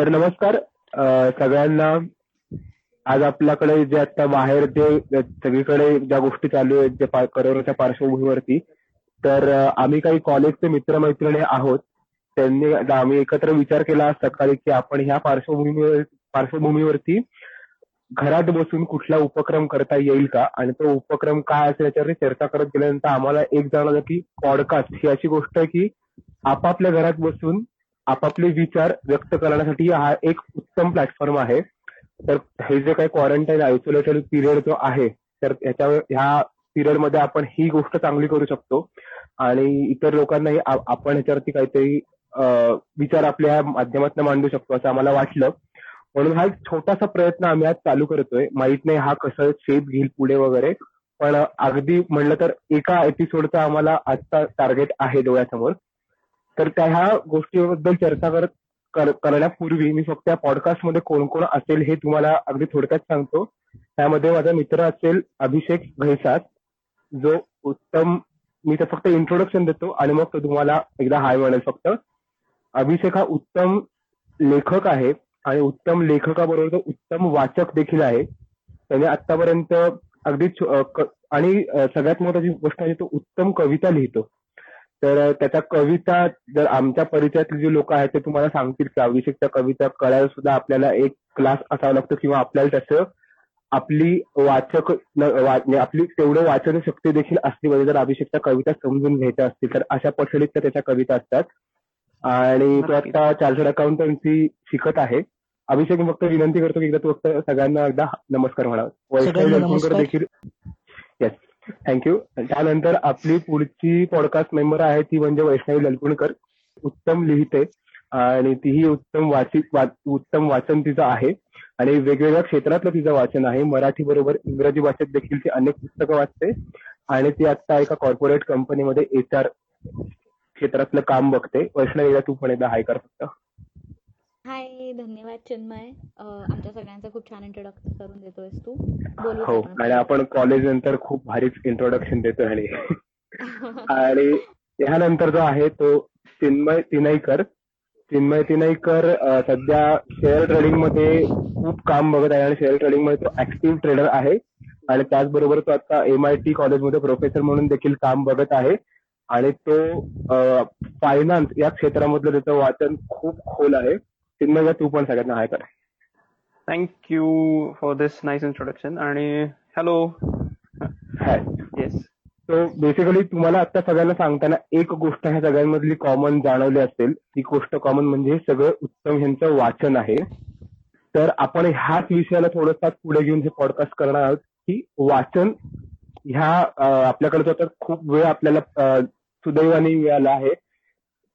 तर नमस्कार सगळ्यांना. आज आपल्याकडे जे आता बाहेर जे सगळीकडे ज्या गोष्टी चालू आहेत जे करोनाच्या पार्श्वभूमीवरती तर आम्ही काही कॉलेजचे मित्रमैत्रिणी आहोत. त्यांनी आम्ही एकत्र विचार केला आज सकाळी की आपण ह्या पार्श्वभूमीवर पार्श्वभूमीवरती घरात बसून कुठला उपक्रम करता येईल का? आणि तो उपक्रम काय असेल याच्यावर चर्चा करत गेल्यानंतर आम्हाला एक जाणवलं की पॉडकास्ट ही अशी गोष्ट आहे की आपापल्या घरात बसून आपापले विचार व्यक्त करण्यासाठी हा एक उत्तम प्लॅटफॉर्म आहे. तर हे जे काही क्वारंटाईन आयसोलेटेड पिरियड जो आहे तर ह्याच्या ह्या पिरियडमध्ये आपण ही गोष्ट चांगली करू शकतो. आणि इतर लोकांनाही आपण ह्याच्यावरती काहीतरी विचार आपल्या माध्यमातून मांडू शकतो असं आम्हाला वाटलं. म्हणून हा एक छोटासा प्रयत्न आम्ही आज चालू करतोय. माहीत नाही हा कसं शेप घेईल पुढे वगैरे. पण अगदी म्हणलं तर एका एपिसोडचा आम्हाला आजचा टार्गेट आहे डोळ्यासमोर. तर त्या ह्या गोष्टीबद्दल चर्चा करत कर- करण्यापूर्वी मी फक्त या पॉडकास्टमध्ये कोण कोण असेल हे तुम्हाला अगदी थोडक्यात सांगतो. त्यामध्ये माझा मित्र असेल अभिषेक भैसात जो उत्तम मी तर फक्त इंट्रोडक्शन देतो आणि मग तो तुम्हाला एकदा हाय म्हणेल फक्त. अभिषेक हा उत्तम लेखक आहे आणि उत्तम लेखकाबरोबर तो उत्तम वाचक देखील आहे. त्याने आतापर्यंत अगदी आणि सगळ्यात महत्वाची गोष्ट म्हणजे तो उत्तम कविता लिहितो. तर त्याच्या कविता जर आमच्या परिचयातले जे लोक आहेत ते तुम्हाला सांगतील की अभिषेकच्या कविता कळायला सुद्धा आपल्याला एक क्लास असावा लागतो किंवा आपल्याला त्याचं आपली वाचक म्हणजे आपली तेवढं वाचन शक्ती देखील असली पाहिजे जर अभिषेकच्या कविता समजून घ्यायच्या असतील. तर अशा पठडीत त्याच्या कविता असतात. आणि तो. आता चार्टर्ड अकाउंटन्सी शिकत आहे. अभिषेक मी फक्त विनंती करतो की एकदा तू फक्त सगळ्यांना एकदा नमस्कार म्हणा. देखील येस थँक्यू त्यानंतर आपली पुढची पॉडकास्ट मेंबर आहे ती म्हणजे वैष्णवी ललकुणकर. उत्तम लिहिते. आणि तीही उत्तम वाचिक उत्तम वाचन तिचं आहे. आणि वेगवेगळ्या क्षेत्रातलं तिचं वाचन आहे. मराठी बरोबर इंग्रजी भाषेत देखील ती अनेक पुस्तकं वाचते. आणि ती आता एका कॉर्पोरेट कंपनीमध्ये एच आर क्षेत्रातलं काम बघते. वैष्णवीला तू पण एकदा हाय कर फक्त. हाय धन्यवाद चिन्मय. आमच्या सगळ्यांचं खूप छान इंट्रोडक्शन करून देतोयस तू. हो आणि आपण कॉलेज नंतर खूप भारीच इंट्रोडक्शन देतोय आणि. आणि ह्यानंतर जो आहे तो चिन्मय तिनईकर चिन्मय तिनईकर सध्या शेअर ट्रेडिंगमध्ये खूप काम बघत आहे आणि शेअर ट्रेडिंगमध्ये तो ऍक्टिव्ह ट्रेडर आहे. आणि त्याचबरोबर तो आता एम आय टी कॉलेजमध्ये प्रोफेसर म्हणून देखील काम बघत आहे. आणि तो फायनान्स या क्षेत्रामधलं त्याचं वाचन खूप खोल आहे. चिन्मय तू पण सगळ्यांना हाय कर thank you for this nice introduction आणि hello hi yes so basically तुम्हाला आता सगळ्यांना सांगताना एक गोष्ट ह्या सगळ्यांमधली कॉमन जाणवली असेल. ती गोष्ट कॉमन म्हणजे सगळं उत्तम ह्यांचं वाचन आहे. तर आपण ह्याच विषयाला थोडंसं पुढे घेऊन हे पॉडकास्ट करणार आहोत की वाचन ह्या आपल्याकडे आता खूप वेळ आपल्याला सुदैवाने मिळाला आहे.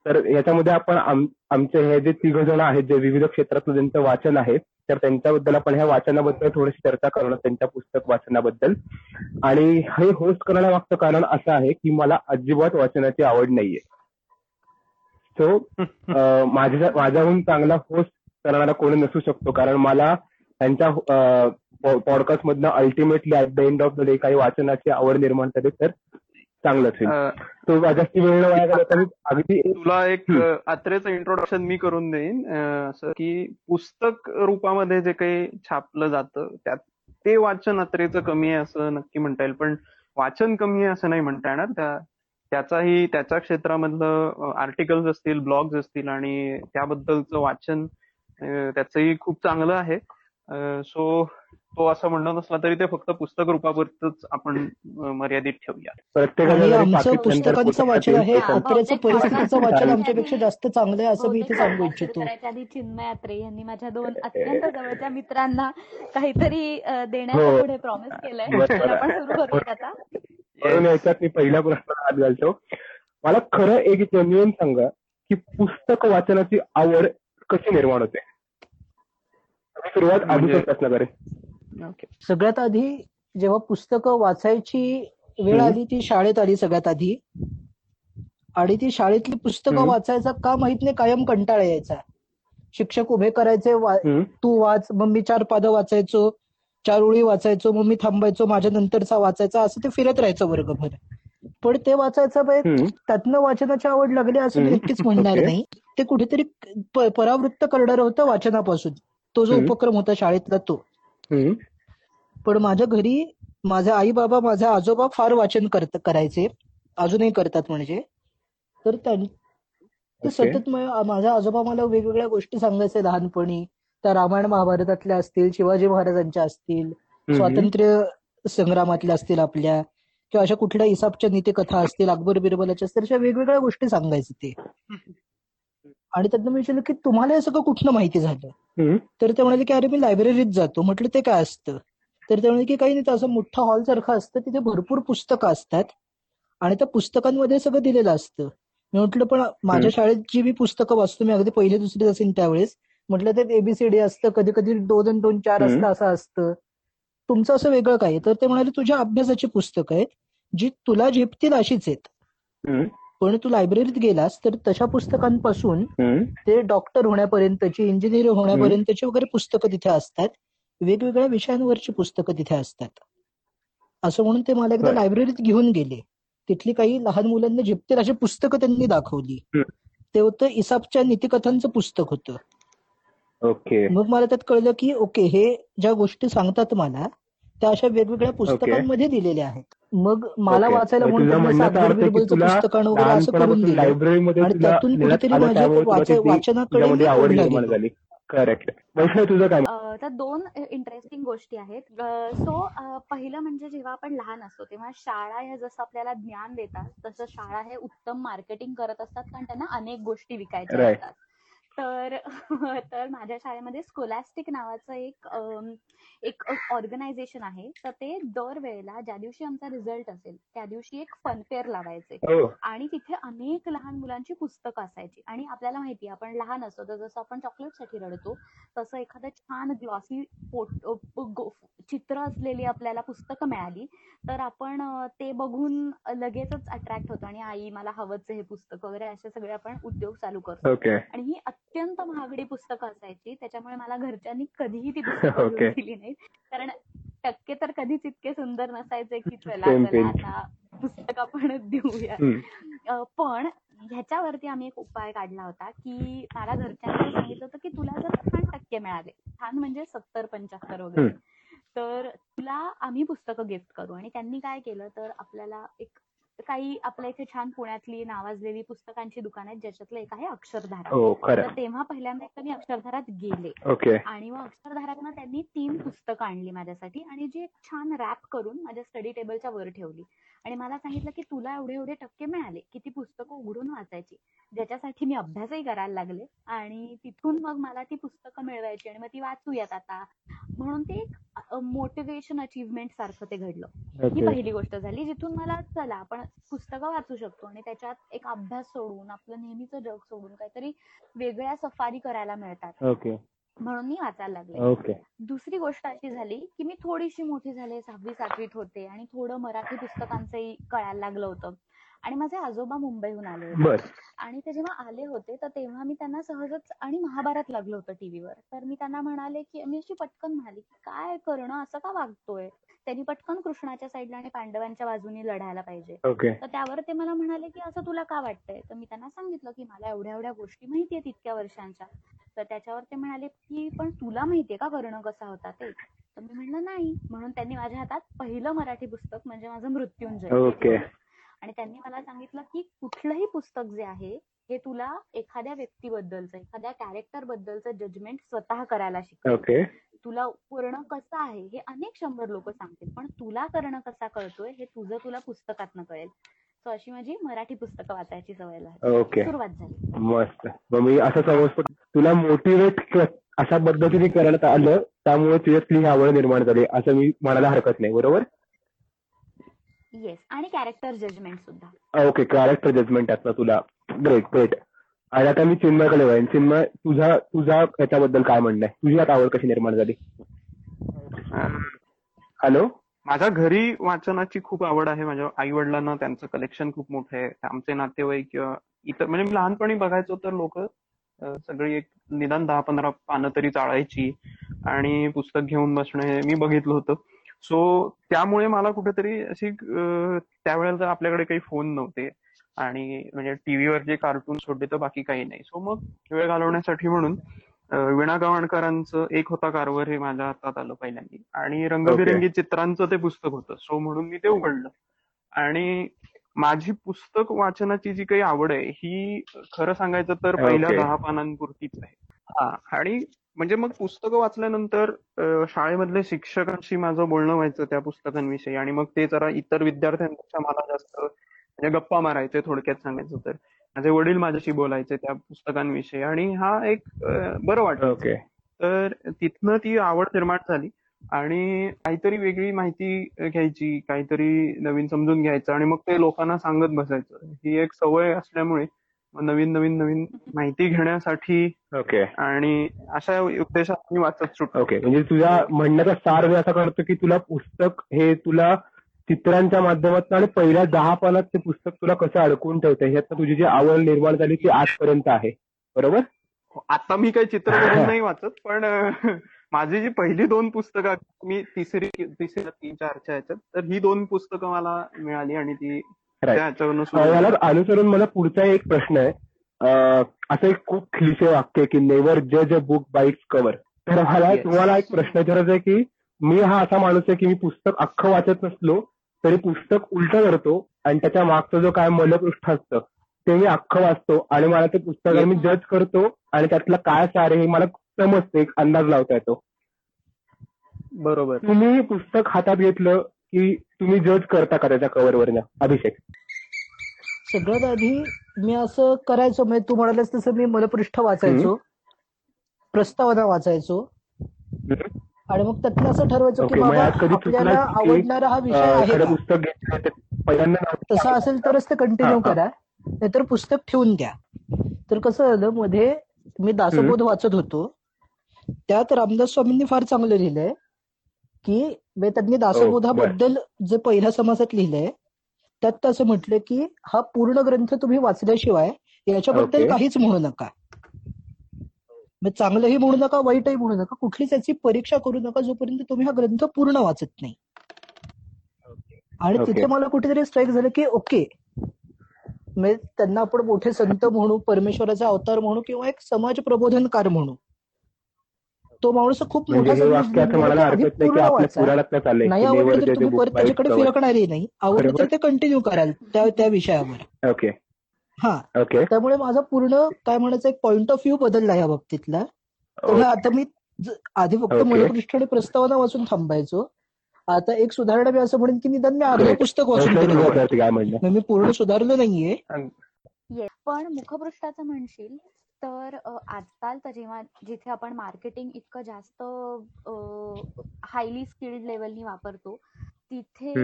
तर याच्यामध्ये आपण आम- आमचे हे जे तिघ जण आहेत जे विविध क्षेत्रातलं ज्यांचं वाचन आहे तर त्यांच्याबद्दल आपण ह्या वाचनाबद्दल थोडीशी चर्चा करणार त्यांच्या पुस्तक वाचनाबद्दल. आणि हे होस्ट करण्यामागचं कारण असं आहे की मला अजिबात वाचनाची आवड नाहीये. सो माझ्या माझ्याहून चांगला होस्ट करणारा कोणी नसू शकतो कारण मला त्यांच्या पॉडकास्ट मधनं ultimately at the end of the day काही वाचनाची आवड निर्माण झाली तर चांगलंच होईल तो जास्ती वेळ न वाया अगदी तुला एक हम्म. अ, आत्रेचं इंट्रोडक्शन मी करून देईन. असं की पुस्तक रूपामध्ये जे काही छापलं जातं त्यात ते वाचन आत्रेचं कमी आहे असं नक्की म्हणता येईल. पण वाचन कमी आहे असं नाही म्हणता येणार. त्या त्याचाही त्याच्या क्षेत्रामधलं आर्टिकल्स असतील ब्लॉग्स असतील आणि त्याबद्दलचं वाचन त्याचंही खूप चांगलं आहे. सो तो असं म्हणणं नसला तरी ते फक्त पुस्तक रूपापुरतच आपण मर्यादित ठेवूया आमचं पुस्तकांचं वाचन आहे पुस्तकातील आत्र्याचं परिस्थितीचं वाचन आमच्यापेक्षा जास्त चांगलं आहे असं मी इथे सांगू इच्छितो. चिन्मय अत्रे यांनी माझ्या दोन अत्यंत जवळच्या मित्रांना काहीतरी देण्याचं हो. पुढे प्रॉमिस केलंय. आपण. सुरू करूयात आता. याच्यात मी पहिल्या प्रश्नाला हात घालतो. मला खरं एक जेन्युअन सांगा की पुस्तक वाचनाची आवड कशी निर्माण होते? मी सुरुवात म्हणजे- आधीच्या प्रश्न करेन. ओके सगळ्यात आधी जेव्हा पुस्तकं वाचायची वेळ. आली ती शाळेत आली सगळ्यात आधी आणि ती शाळेतली पुस्तकं. वाचायचा का माहीत नाही कायम कंटाळा यायचा शिक्षक उभे करायचे. तू वाच मग मी चार पादं वाचायचो चार ओळी वाचायचो मग मी थांबायचो माझ्या नंतरचा वाचायचा असं ते फिरत राहायचं वर्गभर पण ते वाचायचं. त्यातनं वाचनाची आवड लागली असं मी. नक्कीच म्हणणार. नाही ते कुठेतरी परावृत्त करणारं होतं वाचनापासून तो जो. उपक्रम होता शाळेतला तो. पण माझ्या घरी माझे आई बाबा माझे आजोबा फार वाचन करत करायचे. अजूनही करतात म्हणजे. तर त्यां ते. सतत म- माझे आजोबा मला वेगवेगळ्या गोष्टी सांगायचे लहानपणी. त्या रामायण महाभारतातल्या असतील शिवाजी महाराजांच्या असतील. स्वातंत्र्य संग्रामातल्या असतील आपल्या किंवा अशा कुठल्या इसापच्या नीतिकथा असतील अकबर बिरबलाच्या असतील अशा वेगवेगळ्या गोष्टी सांगायचे ते. आणि त्यांना मी विचारलं की तुम्हाला हे सगळं कुठनं माहिती झालं. तर ते म्हणाले की अरे मी लायब्ररीत जातो. म्हटलं ते काय असतं? तर ते म्हणाले की काही नाही असं मोठं हॉल सारखं असतं तिथे भरपूर पुस्तकं असतात. आणि त्या पुस्तकांमध्ये सगळं दिलेलं असतं. मी म्हटलं पण माझ्या शाळेत जी मी पुस्तकं वाचतो मी अगदी पहिली दुसरी असेल त्यावेळेस. म्हटलं ते एबीसीडी असतं कधी कधी दोन आणि दोन चार. असतं असं असतं. तुमचं असं वेगळं काय? तर ते म्हणाले तुझ्या अभ्यासाची पुस्तकं आहेत जी तुला झेपतील अशीच आहेत. पण तू लायब्ररीत गेलास तर तशा पुस्तकांपासून. ते डॉक्टर होण्यापर्यंतची इंजिनियर होण्यापर्यंतची वगैरे पुस्तकं तिथे असतात वेगवेगळ्या विषयांवरची पुस्तकं तिथे असतात असं म्हणून ते मला एकदा बरं. लायब्ररीत घेऊन गेले तिथली काही लहान मुलांना झेपतील अशी पुस्तकं त्यांनी दाखवली. ते होतं इसापच्या नीतिकथांचं पुस्तक होतं ओके मग मला त्यात कळलं की ओके हे ज्या गोष्टी सांगतात मला त्या अशा वेगवेगळ्या पुस्तकांमध्ये दिलेल्या आहेत. मग मला. वाचायला म्हणून वगैरे असं करून दिलं आणि त्यातून कुठेतरी माझ्या वाचनाकडे करेक्ट तुझं काय? तर दोन इंटरेस्टिंग गोष्टी आहेत. सो पहिलं म्हणजे जेव्हा आपण लहान असतो तेव्हा शाळा ह्या जसं आपल्याला ज्ञान देतात तसं शाळा हे उत्तम मार्केटिंग करत असतात कारण त्यांना अनेक गोष्टी विकायच्या. असतात. तर तर माझ्या शाळेमध्ये स्कोलॅस्टिक नावाचं एक एक ऑर्गनायझेशन आहे. तर ते दरवेळेला ज्या दिवशी आमचा रिझल्ट असेल त्या दिवशी एक फनफेअर लावायचे. हो. आणि तिथे अनेक लहान मुलांची पुस्तकं असायची. आणि आपल्याला माहिती आपण लहान असतो तर जसं आपण चॉकलेटसाठी रडतो तसं एखादं छान ग्लॉसी चित्र असलेली आपल्याला पुस्तकं मिळाली तर आपण ते बघून लगेचच अट्रॅक्ट होतो. आणि आई मला हवंच आहे हे पुस्तक वगैरे असे सगळे आपण उद्योग चालू करतो. आणि ही अत्यंत महागडी पुस्तकं असायची. त्याच्यामुळे मला घरच्यांनी कधीही ती पुस्तकं Okay. दिली नाहीत कारण टक्के तर कधीच इतके सुंदर नसायचे की चला चला. आता पुस्तक आपण देऊया पण ह्याच्यावरती आम्ही एक उपाय काढला होता की मला घरच्यांनी सांगितलं होतं की तुला जर छान टक्के मिळाले छान म्हणजे सत्तर पंच्याहत्तर वगैरे तर तुला आम्ही पुस्तकं गिफ्ट करू. आणि त्यांनी काय केलं तर आपल्याला एक काही आपल्या इथे छान पुण्यातली नावाजलेली पुस्तकांची दुकान आहेत ज्याच्यातलं एक आहे अक्षरधारा. हो तर तेव्हा पहिल्यांदा एकदा मी अक्षरधारात गेले. ओके. आणि मग अक्षरधारातनं त्यांनी तीन पुस्तकं आणली माझ्यासाठी आणि जी एक छान रॅप करून माझ्या स्टडी टेबलच्या वर ठेवली. आणि मला सांगितलं की तुला एवढे एवढे टक्के मिळाले की ती पुस्तकं उघडून वाचायची. ज्याच्यासाठी मी अभ्यासही करायला लागले आणि तिथून मग मला ती पुस्तकं मिळवायची आणि मग ती वाचूयात आता. म्हणून ते एक मोटिवेशन अचीवमेंट सारखं ते घडलं. ही पहिली गोष्ट झाली जिथून मला चला आपण पुस्तकं वाचू शकतो आणि त्याच्यात एक अभ्यास सोडून आपलं नेहमीचं जग सोडून काहीतरी वेगळ्या सफारी करायला मिळतात. म्हणून मी वाचायला लागले. ओके. दुसरी गोष्ट अशी झाली की मी थोडीशी मोठी झाले सहावी सातवीत होते आणि थोडं मराठी पुस्तकांचंही कळायला लागलं होतं. आणि माझे आजोबा मुंबईहून आले होते. आणि ते जेव्हा आले होते तर तेव्हा मी त्यांना सहजच आणि महाभारत लागलं होतं टीव्हीवर. तर मी त्यांना म्हणाले की मी अशी पटकन म्हणाली की काय करणं? असं का वागतोय? त्यांनी पटकन कृष्णाच्या साईडला आणि पांडवांच्या बाजूने लढायला पाहिजे. तर त्यावर ते मला म्हणाले की असं तुला का वाटतंय? तर मी त्यांना सांगितलं की मला एवढ्या एवढ्या गोष्टी माहितीये इतक्या वर्षांच्या. तर त्याच्यावर ते म्हणाले की पण तुला माहितीये का करणं कसा होता ते? तर मी म्हणलं नाही. म्हणून त्यांनी माझ्या हातात पहिलं मराठी पुस्तक म्हणजे माझं मृत्युंजय. आणि त्यांनी मला सांगितलं की कुठलंही पुस्तक जे आहे हे तुला एखाद्या व्यक्तीबद्दलचं एखाद्या कॅरेक्टर बद्दलचं जजमेंट स्वतः करायला शिकव ओके तुला करणं कसं आहे हे अनेक शंभर लोक सांगतील पण तुला करणं कसा कळतोय हे तुझं तुला पुस्तकातनं कळेल. सो अशी माझी मराठी पुस्तकं वाचायची सवय लागली ओके सुरुवात झाली. मस्त. मग मी असं समजतो तुला मोटिवेट अशा पद्धतीने करण्यात आलं त्यामुळे तुझ्यातली आवड निर्माण झाली असं मी म्हणायला हरकत नाही बरोबर? येस आणि कॅरेक्टर जजमेंट सुद्धा. ओके कॅरेक्टर जजमेंट त्यातलं तुला. ग्रेट ग्रेट आणि आता मी चिन्मयकडे वळेन. चिन्मय तुझा तुझा याच्याबद्दल काय म्हणणं आहे? तुझी आता आवड कशी निर्माण झाली? हॅलो माझ्या घरी वाचनाची खूप आवड आहे. माझ्या आई वडिलांना त्यांचं कलेक्शन खूप मोठं आहे. आमचे नातेवाईक किंवा इतर म्हणजे मी लहानपणी बघायचो तर लोक सगळी एक निदान दहा पंधरा पानं तरी चाळायची आणि पुस्तक घेऊन बसणं हे मी बघितलं होतं. सो त्यामुळे मला कुठेतरी अशी त्यावेळेला तर आपल्याकडे काही फोन नव्हते. आणि म्हणजे टीव्हीवर जे कार्टून होते तर बाकी काही नाही. सो मग वेळ घालवण्यासाठी म्हणून वीणा गवाणकरांचं एक होता कारवर हे माझ्या हातात आलं पहिल्यांदी. आणि रंगबिरंगी चित्रांचं ते पुस्तक होतं. सो म्हणून मी ते उघडलं. आणि माझी पुस्तक वाचनाची जी काही आवड आहे ही खरं सांगायचं तर पहिल्या Okay. दहा पानांपुरतीच आहे. हा आणि म्हणजे मग पुस्तकं वाचल्यानंतर अं, शाळेमधले शिक्षकांशी माझं बोलणं व्हायचं त्या पुस्तकांविषयी आणि मग ते जरा इतर विद्यार्थ्यांपेक्षा मला जास्त म्हणजे गप्पा मारायचे थोडक्यात सांगायचं तर. माझे वडील माझ्याशी बोलायचे त्या पुस्तकांविषयी आणि हा एक अं, बरं वाटतं ओके. तर तिथनं ती आवड निर्माण झाली आणि काहीतरी वेगळी माहिती घ्यायची काहीतरी नवीन समजून घ्यायचं आणि मग ते लोकांना सांगत बसायचं. ही एक सवय असल्यामुळे नवीन नवीन नवीन माहिती घेण्यासाठी ओके. आणि अशा उद्देशात मी वाचत सुटतो ओके. म्हणजे तुझ्या म्हणण्याचा सार मी असा करतो की तुला पुस्तक हे तुला चित्रांच्या माध्यमातून आणि पहिल्या दहा पानात ते पुस्तक तुला कसं अडकून ठेवतं ह्यात तुझी जी आवड निर्माण झाली ती आजपर्यंत आहे. बरोबर? आता मी काही चित्र नाही वाचत पण माझी जी पहिली दोन पुस्तकं मी तिसरी तिसरी तीन चारच्या ह्याच्यात तर ही दोन पुस्तकं मला मिळाली आणि ती त्या Right. ह्याच्यावरनं अं, सुरू याला अनुसरून मला पुढचा एक प्रश्न आहे. असं एक खूप क्लिशे वाक्य आहे की नेव्हर जज अ बुक बाईट्स कव्हर तर मला. तुम्हाला एक प्रश्न विचारायचा आहे की मी हा असा माणूस आहे की मी पुस्तक अख्खं वाचत नसलो तरी पुस्तक उलट करतो आणि त्याच्या मागचं जो काय मलपृष्ठ असतं ते मी अख्खं वाचतो आणि मला ते पुस्तक मी जज करतो आणि त्यातलं काय सार आहे हे मला समजतं एक अंदाज लावता येतो. बरोबर. तुम्ही पुस्तक हातात घेतलं की तुम्ही जज करता का त्याच्या कव्हरवरनं अभिषेक. सगळ्यात आधी मी असं करायचो म्हणजे तू म्हणालास तसं मी मलपृष्ठ वाचायचो प्रस्तावना वाचायचो. आणि मग त्यातलं असं ठरवायचो की बाबा आपल्याला आवडणारा हा विषय आहे पुस्तक पहिल्यांदा तसं असेल तरच ते कंटिन्यू. करा. नाहीतर पुस्तक ठेवून द्या. तर कसं झालं मध्ये मी दासबोध वाचत होतो. त्यात रामदास स्वामींनी फार चांगलं लिहिलंय. की त्यांनी दासबोधाबद्दल जे पहिल्या समाजात लिहिलंय त्यात असं म्हटलं की हा पूर्ण ग्रंथ तुम्ही वाचल्याशिवाय याच्याबद्दल. काहीच म्हणू नका. मग चांगलंही म्हणू नका वाईटही म्हणू नका कुठलीच याची परीक्षा करू नका जोपर्यंत तुम्ही हा ग्रंथ पूर्ण वाचत नाही. आणि. तिथे मला कुठेतरी स्ट्राईक झालं की ओके. म्हणजे त्यांना आपण मोठे संत म्हणू परमेश्वराचा अवतार म्हणू किंवा एक समाज प्रबोधनकार म्हणू. तो माणूस खूप म्हणजे हे गेला की हरकत आधी नाही आवडलं never तर त्याच्याकडे. फिरकणारही नाही. आवडलं. ते कंटिन्यू कराल त्या त्या विषयावर. ओके हा. ओके त्यामुळे माझा पूर्ण काय म्हणायचं एक पॉइंट ऑफ व्ह्यू बदलला या बाबतीतला. तर आता मी आधी फक्त ओके. मलपृष्ठ आणि प्रस्तावना वाचून थांबायचो. आता एक सुधारणा मी असं म्हणेन की निदान मी अर्ध. पुस्तक वाचून मी पूर्ण सुधारलो नाहीये. येस पण मुखपृष्ठाचं म्हणशील? तर आजकाल तर जेव्हा जिथे आपण मार्केटिंग इतकं जास्त हायली स्किल्ड लेवलनी वापरतो तिथे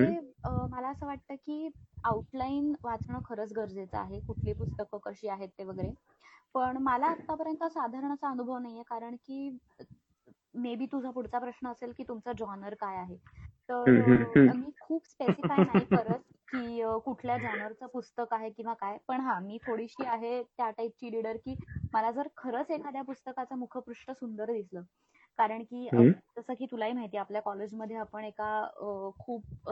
मला असं वाटतं की आउटलाईन वाचणं खरंच गरजेचं आहे. कुठली पुस्तकं कशी आहेत ते वगैरे. पण मला आतापर्यंत साधारण असा अनुभव नाहीये. कारण की मे बी तुझा पुढचा प्रश्न असेल की तुमचा जॉनर काय आहे. तर. मी खूप स्पेसिफाय नाही करत. की कुठल्या जॉनरचं पुस्तक आहे किंवा काय. पण हा मी थोडीशी आहे त्या टाईपची रीडर की मला जर खरंच एखाद्या पुस्तकाचं मुखपृष्ठ सुंदर दिसलं. कारण की. जसं की तुलाही माहिती आहे, आपल्या कॉलेजमध्ये आपण एका खूप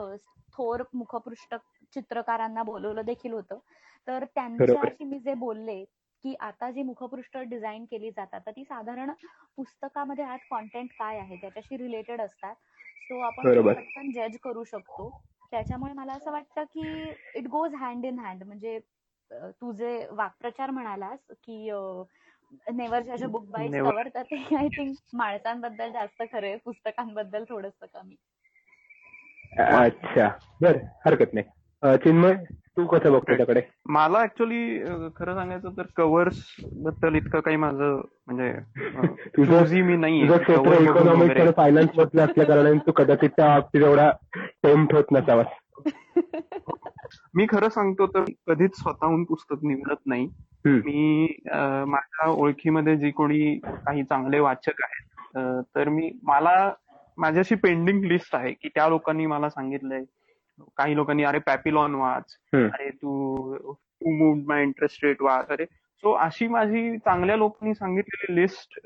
थोर मुखपृष्ठ चित्रकारांना बोलवलं देखील होतं. तर त्यांच्याशी मी जे बोलले की आता जी मुखपृष्ठ डिझाईन केली जातात तर ती साधारण पुस्तकामध्ये आत कॉन्टेंट काय आहे त्याच्याशी रिलेटेड असतात. सो आपण. पटकन जज करू शकतो. त्याच्यामुळे मला असं वाटतं की it goes hand in hand म्हणजे तू जे वाक्प्रचार म्हणालास की नेवर जज अ बुक बाय. कवर तर ते आय थिंक माणसांबद्दल जास्त खरं आहे पुस्तकांबद्दल थोडस कमी. अच्छा. बर हरकत नाही. चिन्मय? तू कसं बघतो त्याकडे? मला ऍक्च्युली खरं सांगायचं तर कव्हर्सबद्दल इतकं काही माझं म्हणजे तुझं- मी बघून इकॉनॉमिक्स. आणि फायनान्स मधलं असल्या कारणाने तू कदाचित त्या बाबतीत एवढा टेम्प्ट होत नसावास. मी खरं सांगतो तर कधीच स्वतःहून पुस्तक निवडत नाही. मी माझ्या ओळखीमध्ये जी कोणी काही चांगले वाचक आहेत तर मी मला माझ्याशी पेंडिंग लिस्ट आहे की त्या लोकांनी मला सांगितलंय काही लोकांनी अरे पॅपिलॉन वाच. अरे तू मूड माय इंटरेस्ट रेट वाच. अरे सो अशी माझी चांगल्या लोकांनी सांगितलेली लिस्ट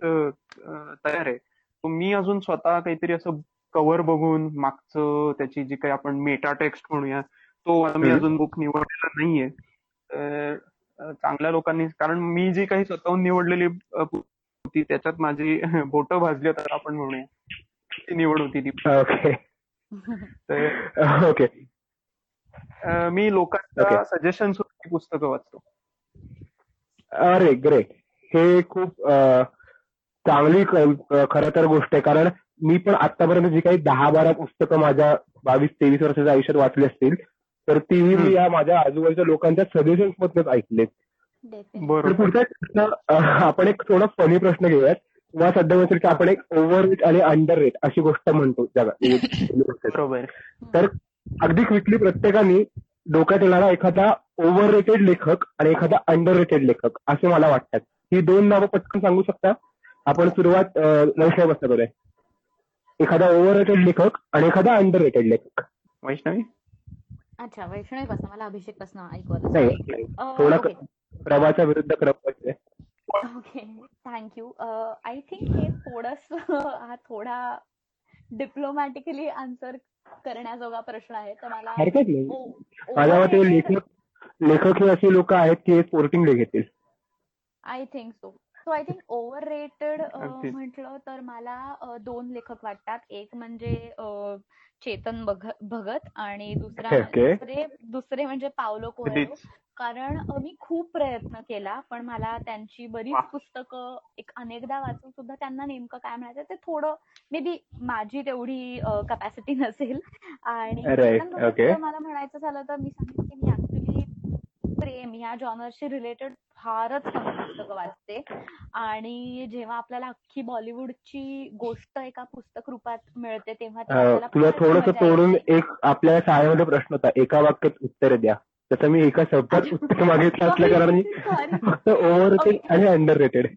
तयार आहे. So मी अजून स्वतः काहीतरी असं कव्हर बघून मागचं त्याची जी काही आपण मेटा टेक्स्ट म्हणूया तो मी. अजून बुक निवडलेला नाहीये. चांगल्या लोकांनी कारण मी जी काही स्वतःहून निवडलेली होती त्याच्यात माझी बोटं भाजली तर आपण म्हणूया. ती निवड होती ती. तर ओके मी Okay. सजेशन पुस्तकं वाचतो. अरे ग्रेट हे खूप चांगली क- खरं तर गोष्ट आहे. कारण मी पण आतापर्यंत जी काही दहा बारा पुस्तकं माझ्या बावीस तेवीस वर्षाच्या आयुष्यात वाचली असतील तर ती मी. या माझ्या आजूबाजूच्या लोकांच्या सजेशन मधनच ऐकलेत. बरोबर. पुढचा प्रश्न आपण एक थोडा फनी प्रश्न घेऊयात. किंवा सध्या म्हणतील की आपण एक ओव्हर रेट आणि अंडर रेट अशी गोष्ट म्हणतो. जगात बरोबर. तर अगदी क्विकली प्रत्येकाने डोक्यात येणारा एखादा ओव्हर रेटेड लेखक आणि एखादा अंडर रेटेड लेखक असे मला वाटतात. ही दोन नावं पटकन सांगू शकता? आपण सुरुवात वैष्णव करूया. एखादा ओव्हर रेटेड लेखक आणि एखादा अंडर रेटेड लेखक. वैष्णवी? अच्छा वैष्णवी पासून मला अभिषेकपासून नाही थोडा. प्रभाच्या विरुद्ध क्रम ओके थँक्यू आय थिंक हे थोडस हा थोडा डिप्लोमॅटिकली आन्सर करण्याजोगा प्रश्न आहे. तर मला हरकत नाही. लेखक लेखक हे असे लोक आहेत की स्पोर्टिंग घेतील. I think so so I think overrated. म्हटलं तर मला दोन लेखक वाटतात एक म्हणजे चेतन भगत आणि दुसरा. दुसरे दुसरे म्हणजे पावलो अगदीच कारण मी खूप प्रयत्न केला पण मला त्यांची. बरीच पुस्तकं एक अनेकदा वाचून सुद्धा त्यांना नेमकं काय म्हणायचं ते थोडं मे बी माझी तेवढी कपॅसिटी नसेल आणि. मला म्हणायचं झालं तर मी सांगेन की मी प्रेम ह्या जॉनरशी रिलेटेड फारच कमी पुस्तकं वाचते. आणि जेव्हा आपल्याला अख्खी बॉलिवूडची गोष्ट एका पुस्तक रूपात मिळते तेव्हा तुला थोडस तोडून. एक आपल्या शाळेमध्ये प्रश्न होता. एका वाक्यात उत्तर द्या. तसं मी एका शब्दात उत्तर मागितलं असल्या Sorry. फक्त ओव्हर रेटेड. आणि अंडर रेटेड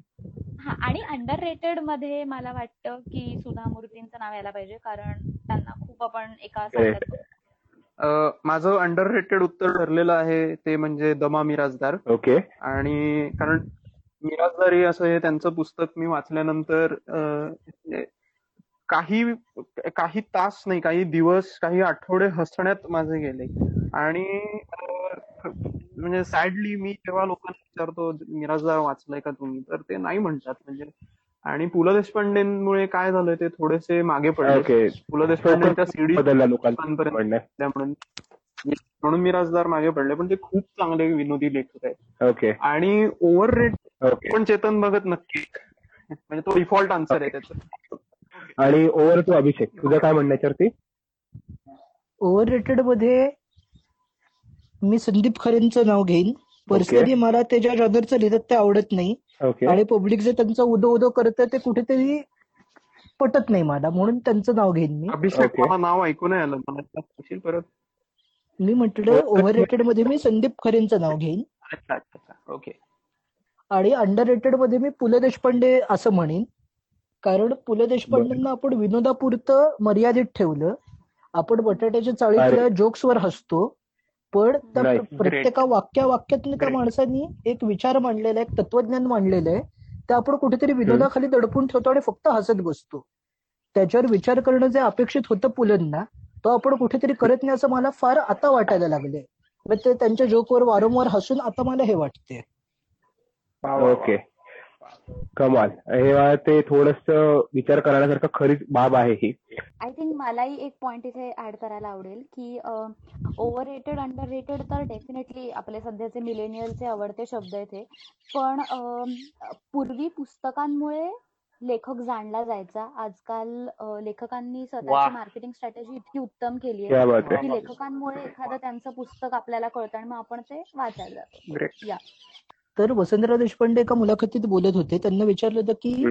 हा आणि अंडर रेटेडमध्ये मला वाटतं की सुधा मूर्तींचं नाव यायला पाहिजे कारण त्यांना खूप आपण एका माझं अंडर रेटेड उत्तर ठरलेलं आहे ते म्हणजे दमा मिराजदार. ओके. आणि कारण मिराजदारी असं हे त्यांचं पुस्तक मी वाचल्यानंतर म्हणजे काही काही तास नाही काही दिवस काही आठवडे हसण्यात माझे गेले. आणि म्हणजे सॅडली मी जेव्हा लोकांना विचारतो मिराजदार वाचलंय का तुम्ही? तर ते नाही म्हणतात. म्हणजे आणि पु ल देशपांडेंमुळे काय झालं ते थोडेसे मागे पडले. पु ल देशपांडेंच्या सीडी म्हणून म्हणून मिराजदार मागे पडले पण ते खूप चांगले विनोदी लेखक आहेत. ओके आणि ओव्हर रेट पण चेतन बघत नक्की. म्हणजे तो डिफॉल्ट आन्सर आहे त्याचा. आणि ओव्हर टू अभिषेक. तुझं काय म्हणणं याच्यावरती ओव्हर रेटेडमध्ये मी संदीप खरेंचं नाव घेईन. पर्सनली मला ते ज्या जॉनरचं लिहितात ते आवडत नाही. आणि पब्लिक जे त्यांचं उदो उदो करतं ते कुठेतरी पटत नाही मला म्हणून त्यांचं नाव घेईन मी. अभिषेक Okay. मला नाव ऐकू नाही आलं. मला परत. मी म्हटलं ओव्हर रेटेडमध्ये मी संदीप खरेंचं नाव घेईन. अच्छा अच्छा अच्छा. ओके. आणि अंडर रेटेडमध्ये मी पु ल देशपांडे असं म्हणेन. कारण पु ल देशपांडेंना आपण विनोदापुरतं मर्यादित ठेवलं. आपण बटाट्याच्या चाळीतल्या जोक्सवर हसतो. पण त्या प्रत्येका वाक्या वाक्यातून त्या. माणसांनी एक विचार मांडलेला एक तत्वज्ञान मांडलेलं आहे. ते आपण कुठेतरी विनोदाखाली दडपून ठेवतो आणि फक्त हसत बसतो. त्याच्यावर विचार करणं जे अपेक्षित होतं पुलंना तो आपण कुठेतरी करत नाही असं मला फार आता वाटायला लागलंय. मग ते त्यांच्या जोकवर वारंवार हसून आता मला हे वाटते ओके कमाल हे ते थोडस विचार करण्यासारखं खरीच बाब आहे ही. आय थिंक मलाही एक पॉइंट इथे ऍड करायला आवडेल की ओव्हर रेटेड अंडर रेटेड तर डेफिनेटली आपले सध्याचे मिलेनियलचे आवडते शब्द आहेत हे. पण पूर्वी पुस्तकांमुळे लेखक जाणला जायचा. आजकाल लेखकांनी. स्वतःची मार्केटिंग स्ट्रॅटेजी इतकी उत्तम केली क्या आहे की लेखकांमुळे एखादं त्यांचं पुस्तक आपल्याला कळतं आणि मग आपण ते वाचायला जातो ग्रेट या तर वसंतराव देशपांडे एका मुलाखतीत बोलत होते. त्यांना विचारलं होतं की.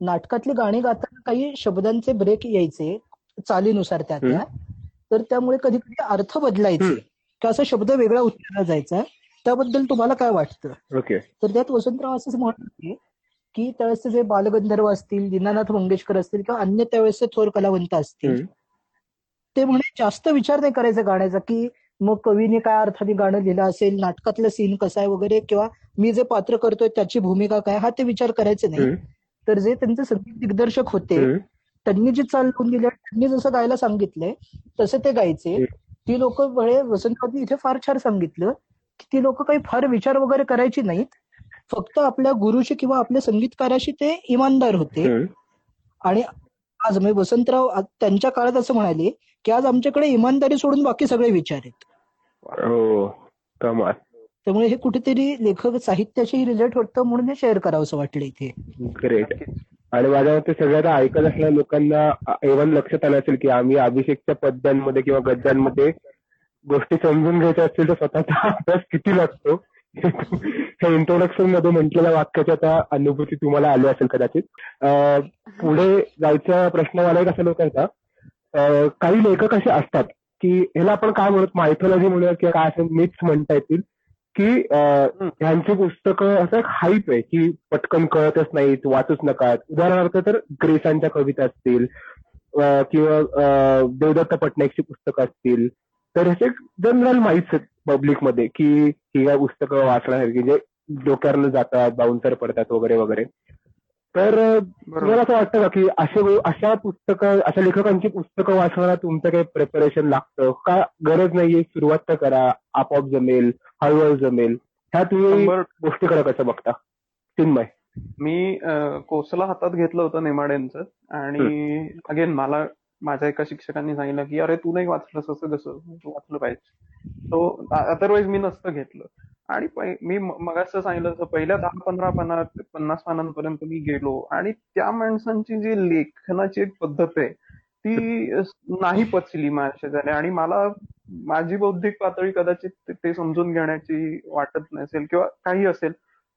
नाटकातली गाणी गाताना काही शब्दांचे ब्रेक यायचे चालीनुसार त्या त्या. तर त्यामुळे कधी कधी अर्थ बदलायचे. की असा शब्द वेगळा उच्चारला जायचा. त्याबद्दल तुम्हाला काय वाटतं? ओके. तर त्यात वसंतराव असंच म्हणत होते की त्यावेळेस जे बालगंधर्व असतील दीनानाथ मंगेशकर असतील किंवा अन्य त्यावेळेसचे थोर कलावंत असतील. ते म्हणे जास्त विचार नाही करायचा गाण्याचा की मग कवीने काय अर्थाने गाणं लिहिलं असेल नाटकातलं सीन कसं आहे वगैरे किंवा मी जे पात्र करतोय त्याची भूमिका काय हा ते विचार करायचे नाही. तर जे त्यांचे संगीत दिग्दर्शक होते. त्यांनी जी चाल लावून दिली त्यांनी जसं गायला सांगितलंय तसं ते गायचे. ती लोक बळे वसंतरावनी इथे फार छान सांगितलं की ती लोक काही फार विचार वगैरे करायची नाहीत फक्त आपल्या गुरुशी किंवा आपल्या संगीतकाराशी ते इमानदार होते. आणि आज म्हणजे वसंतराव त्यांच्या काळात असं म्हणाले की आज आमच्याकडे इमानदारी सोडून बाकी सगळे विचार आहेत हो कमाल. त्यामुळे हे कुठेतरी लेखक साहित्याशी रिलेट होतं म्हणून हे शेअर करावं असं वाटलं इथे. ग्रेट. आणि माझ्या मते सगळ्यात ऐकत असलेल्या लोकांना एव्हन लक्षात आलं असेल की आम्ही अभिषेकच्या पद्यांमध्ये किंवा गद्यांमध्ये गोष्टी समजून घ्यायच्या असतील तर स्वतःचा अभ्यास किती लागतो? हे इंट्रोडक्शनमध्ये म्हटलेल्या वाक्याच्या त्या अनुभूती तुम्हाला आली असेल कदाचित. पुढे जायचा प्रश्न मला एक असा लोकांचा. काही लेखक असे असतात की ह्याला आपण काय म्हणत मायथॉलॉजी म्हणूया किंवा काय असं मिथ्स म्हणता येतील की ह्यांची पुस्तकं असं एक हाईप आहे की पटकन कळतच नाहीत वाचूच नका. उदाहरणार्थ तर ग्रेसांच्या कविता असतील किंवा देवदत्त पटनाईकची पुस्तकं असतील तर हे जनरल माहितीच आहेत पब्लिकमध्ये की ही काय पुस्तकं वाचण्यासारखी जे डोक्यावरनं जातात बाउन्सर पडतात वगैरे वगैरे. तर तुम्हाला असं वाटतं का की असे अशा पुस्तकं अशा लेखकांची पुस्तकं वाचण्याला तुमचं काही प्रिपरेशन लागतं? का गरज नाहीये? सुरुवात तर करा. आपोआप जमेल. हळूहळू जमेल. ह्या तुम्ही शंभर गोष्टीकडे कसं बघता? चिन्मय. मी कोसला हातात घेतलं होतं नेमाड्यांचं आणि अगेन मला माझ्या एका शिक्षकांनी सांगितलं की अरे तू नाही वाचलंस असं कसं? तू वाचलं पाहिजे. सो अदरवाईज मी नसतं घेतलं. आणि मी मग असं सांगितलं पहिल्या दहा पंधरा पाना पन्नास पानांपर्यंत मी गेलो. आणि त्या माणसांची जी लेखनाची एक पद्धत आहे ती नाही पचली माझ्या झाली आणि मला माझी बौद्धिक पातळी कदाचित ते- ते समजून घेण्याची वाटत नसेल किंवा काही असेल.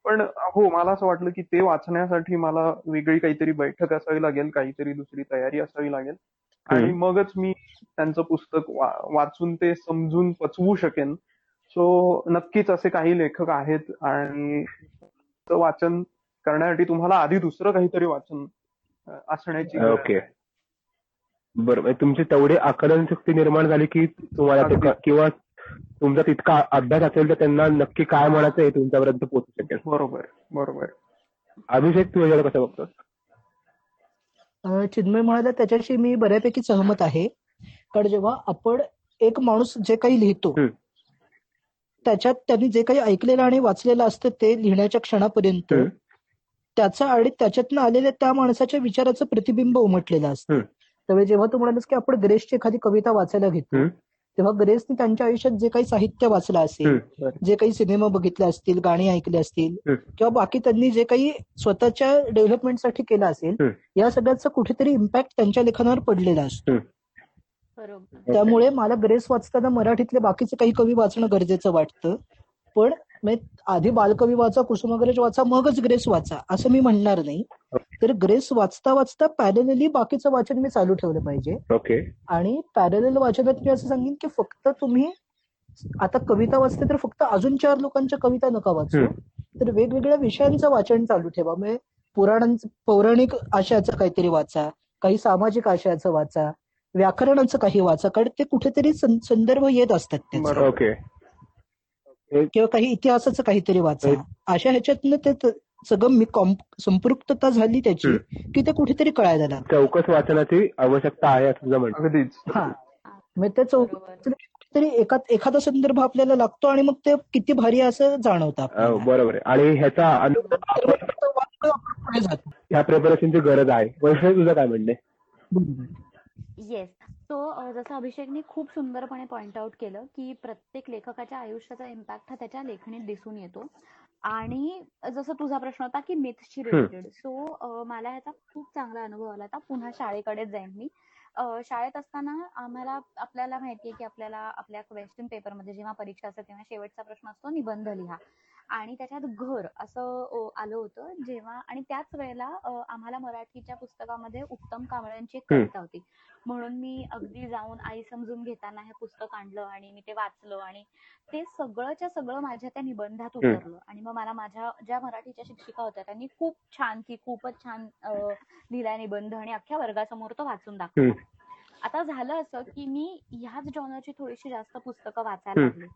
पण हो मला असं वाटलं की ते वाचण्यासाठी मला वेगळी काहीतरी बैठक असावी लागेल काहीतरी दुसरी तयारी असावी लागेल. आणि. मगच मी त्यांचं पुस्तक वाचून ते समजून पचवू शकेन. सो नक्कीच असे काही लेखक आहेत आणि ते वाचन करण्यासाठी तुम्हाला आधी दुसरं काहीतरी वाचन असण्याची ओके. आहे. बरं म्हणजे तुमची तेवढी आकलन शक्ती निर्माण झाली की तुम्हाला किंवा तुमचा तितका अभ्यास असेल तर त्यांना नक्की काय म्हणायचं हे तुमच्यापर्यंत पोहोचू शकेल. बरोबर बरोबर. अभिषेक तू कसं बघतोस? चिन्मय म्हणाला त्याच्याशी मी बऱ्यापैकी सहमत आहे कारण जेव्हा आपण एक माणूस जे काही लिहितो. त्याच्यात त्यांनी जे काही ऐकलेलं आणि वाचलेलं असतं ते लिहिण्याच्या क्षणापर्यंत. त्याचं आणि त्याच्यातनं आलेल्या त्या माणसाच्या विचाराचं प्रतिबिंब उमटलेलं असतं. त्यामुळे जेव्हा तू म्हणालास की आपण ग्रेसची एखादी कविता वाचायला घेतो. तेव्हा ग्रेसने त्यांच्या आयुष्यात जे काही साहित्य वाचलं असेल. जे काही सिनेमा बघितले असतील गाणी ऐकली असतील. किंवा बाकी त्यांनी जे काही स्वतःच्या डेव्हलपमेंटसाठी केलं असेल. या सगळ्याचा कुठेतरी इम्पॅक्ट त्यांच्या लेखनावर पडलेला असतो बरोबर त्यामुळे मला ग्रेस वाचताना मराठीतले बाकीचे काही कवी वाचणं गरजेचं वाटतं पण आधी बालकवी वाचा कुसुमाग्रज वाचा मगच ग्रेस वाचा असं मी म्हणणार नाही. तर ग्रेस वाचता वाचता पॅरलली बाकीचं वाचन मी चालू ठेवलं पाहिजे. ओके. आणि पॅरल वाचनात मी असं सांगेन की फक्त तुम्ही आता कविता वाचते तर फक्त अजून चार लोकांच्या कविता नका वाचू. तर वेगवेगळ्या विषयांचं वाचन चालू ठेवा. म्हणजे पुराणांचं पौराणिक आशयाचं काहीतरी वाचा काही सामाजिक आशयाचं वाचा व्याकरणाचं काही वाचा कारण ते कुठेतरी संदर्भ येत असतात. ओके. किंवा काही इतिहासाचं काहीतरी वाचा. अशा ह्याच्यातनं ते सगळं मी संपृक्तता झाली त्याची की ते कुठेतरी कळायला लागलं. चौकस वाचनाची आवश्यकता आहे असं हा. मग त्या चौक बरोबर कुठेतरी एका एखादा संदर्भ आपल्याला लागतो आणि मग ते किती भारी आहे असं जाणवतं हो. बरोबर आहे. आणि ह्याचा तर ह्या प्रिपरेशनची गरज आहे. वैष्णव तुझं काय म्हणणे येस सो जसं अभिषेकने खूप सुंदरपणे पॉइंट आउट केलं की प्रत्येक लेखकाच्या आयुष्याचा इम्पॅक्ट हा त्याच्या लेखणीत दिसून येतो. आणि जसं तुझा प्रश्न होता की मिथ्सची रिलेटेड सो मला याचा खूप चांगला अनुभव आला. होता पुन्हा शाळेकडेच जाईन मी. शाळेत असताना आम्हाला आपल्याला माहितीये की आपल्याला आपल्या क्वेश्चन पेपरमध्ये जेव्हा परीक्षा असते तेव्हा शेवटचा प्रश्न असतो निबंध लिहा. आणि त्याच्यात घर असं आलं होतं जेव्हा आणि त्याच वेळेला आम्हाला मराठीच्या पुस्तकामध्ये उत्तम कांबळ्यांची. कविता होती म्हणून मी अगदी जाऊन आई समजून घेताना हे पुस्तक आणलं आणि मी ते वाचलं आणि ते सगळंच्या सगळं माझ्या त्या निबंधात. उतरलं आणि मग मला माझ्या ज्या मराठीच्या शिक्षिका होत्या त्यांनी खूप छान की खूपच छान अं, लिहिलाय निबंध आणि अख्ख्या वर्गासमोर तो वाचून दाखवला आता झालं असं की मी ह्याच जॉनरची थोडीशी जास्त पुस्तकं वाचायला. लागले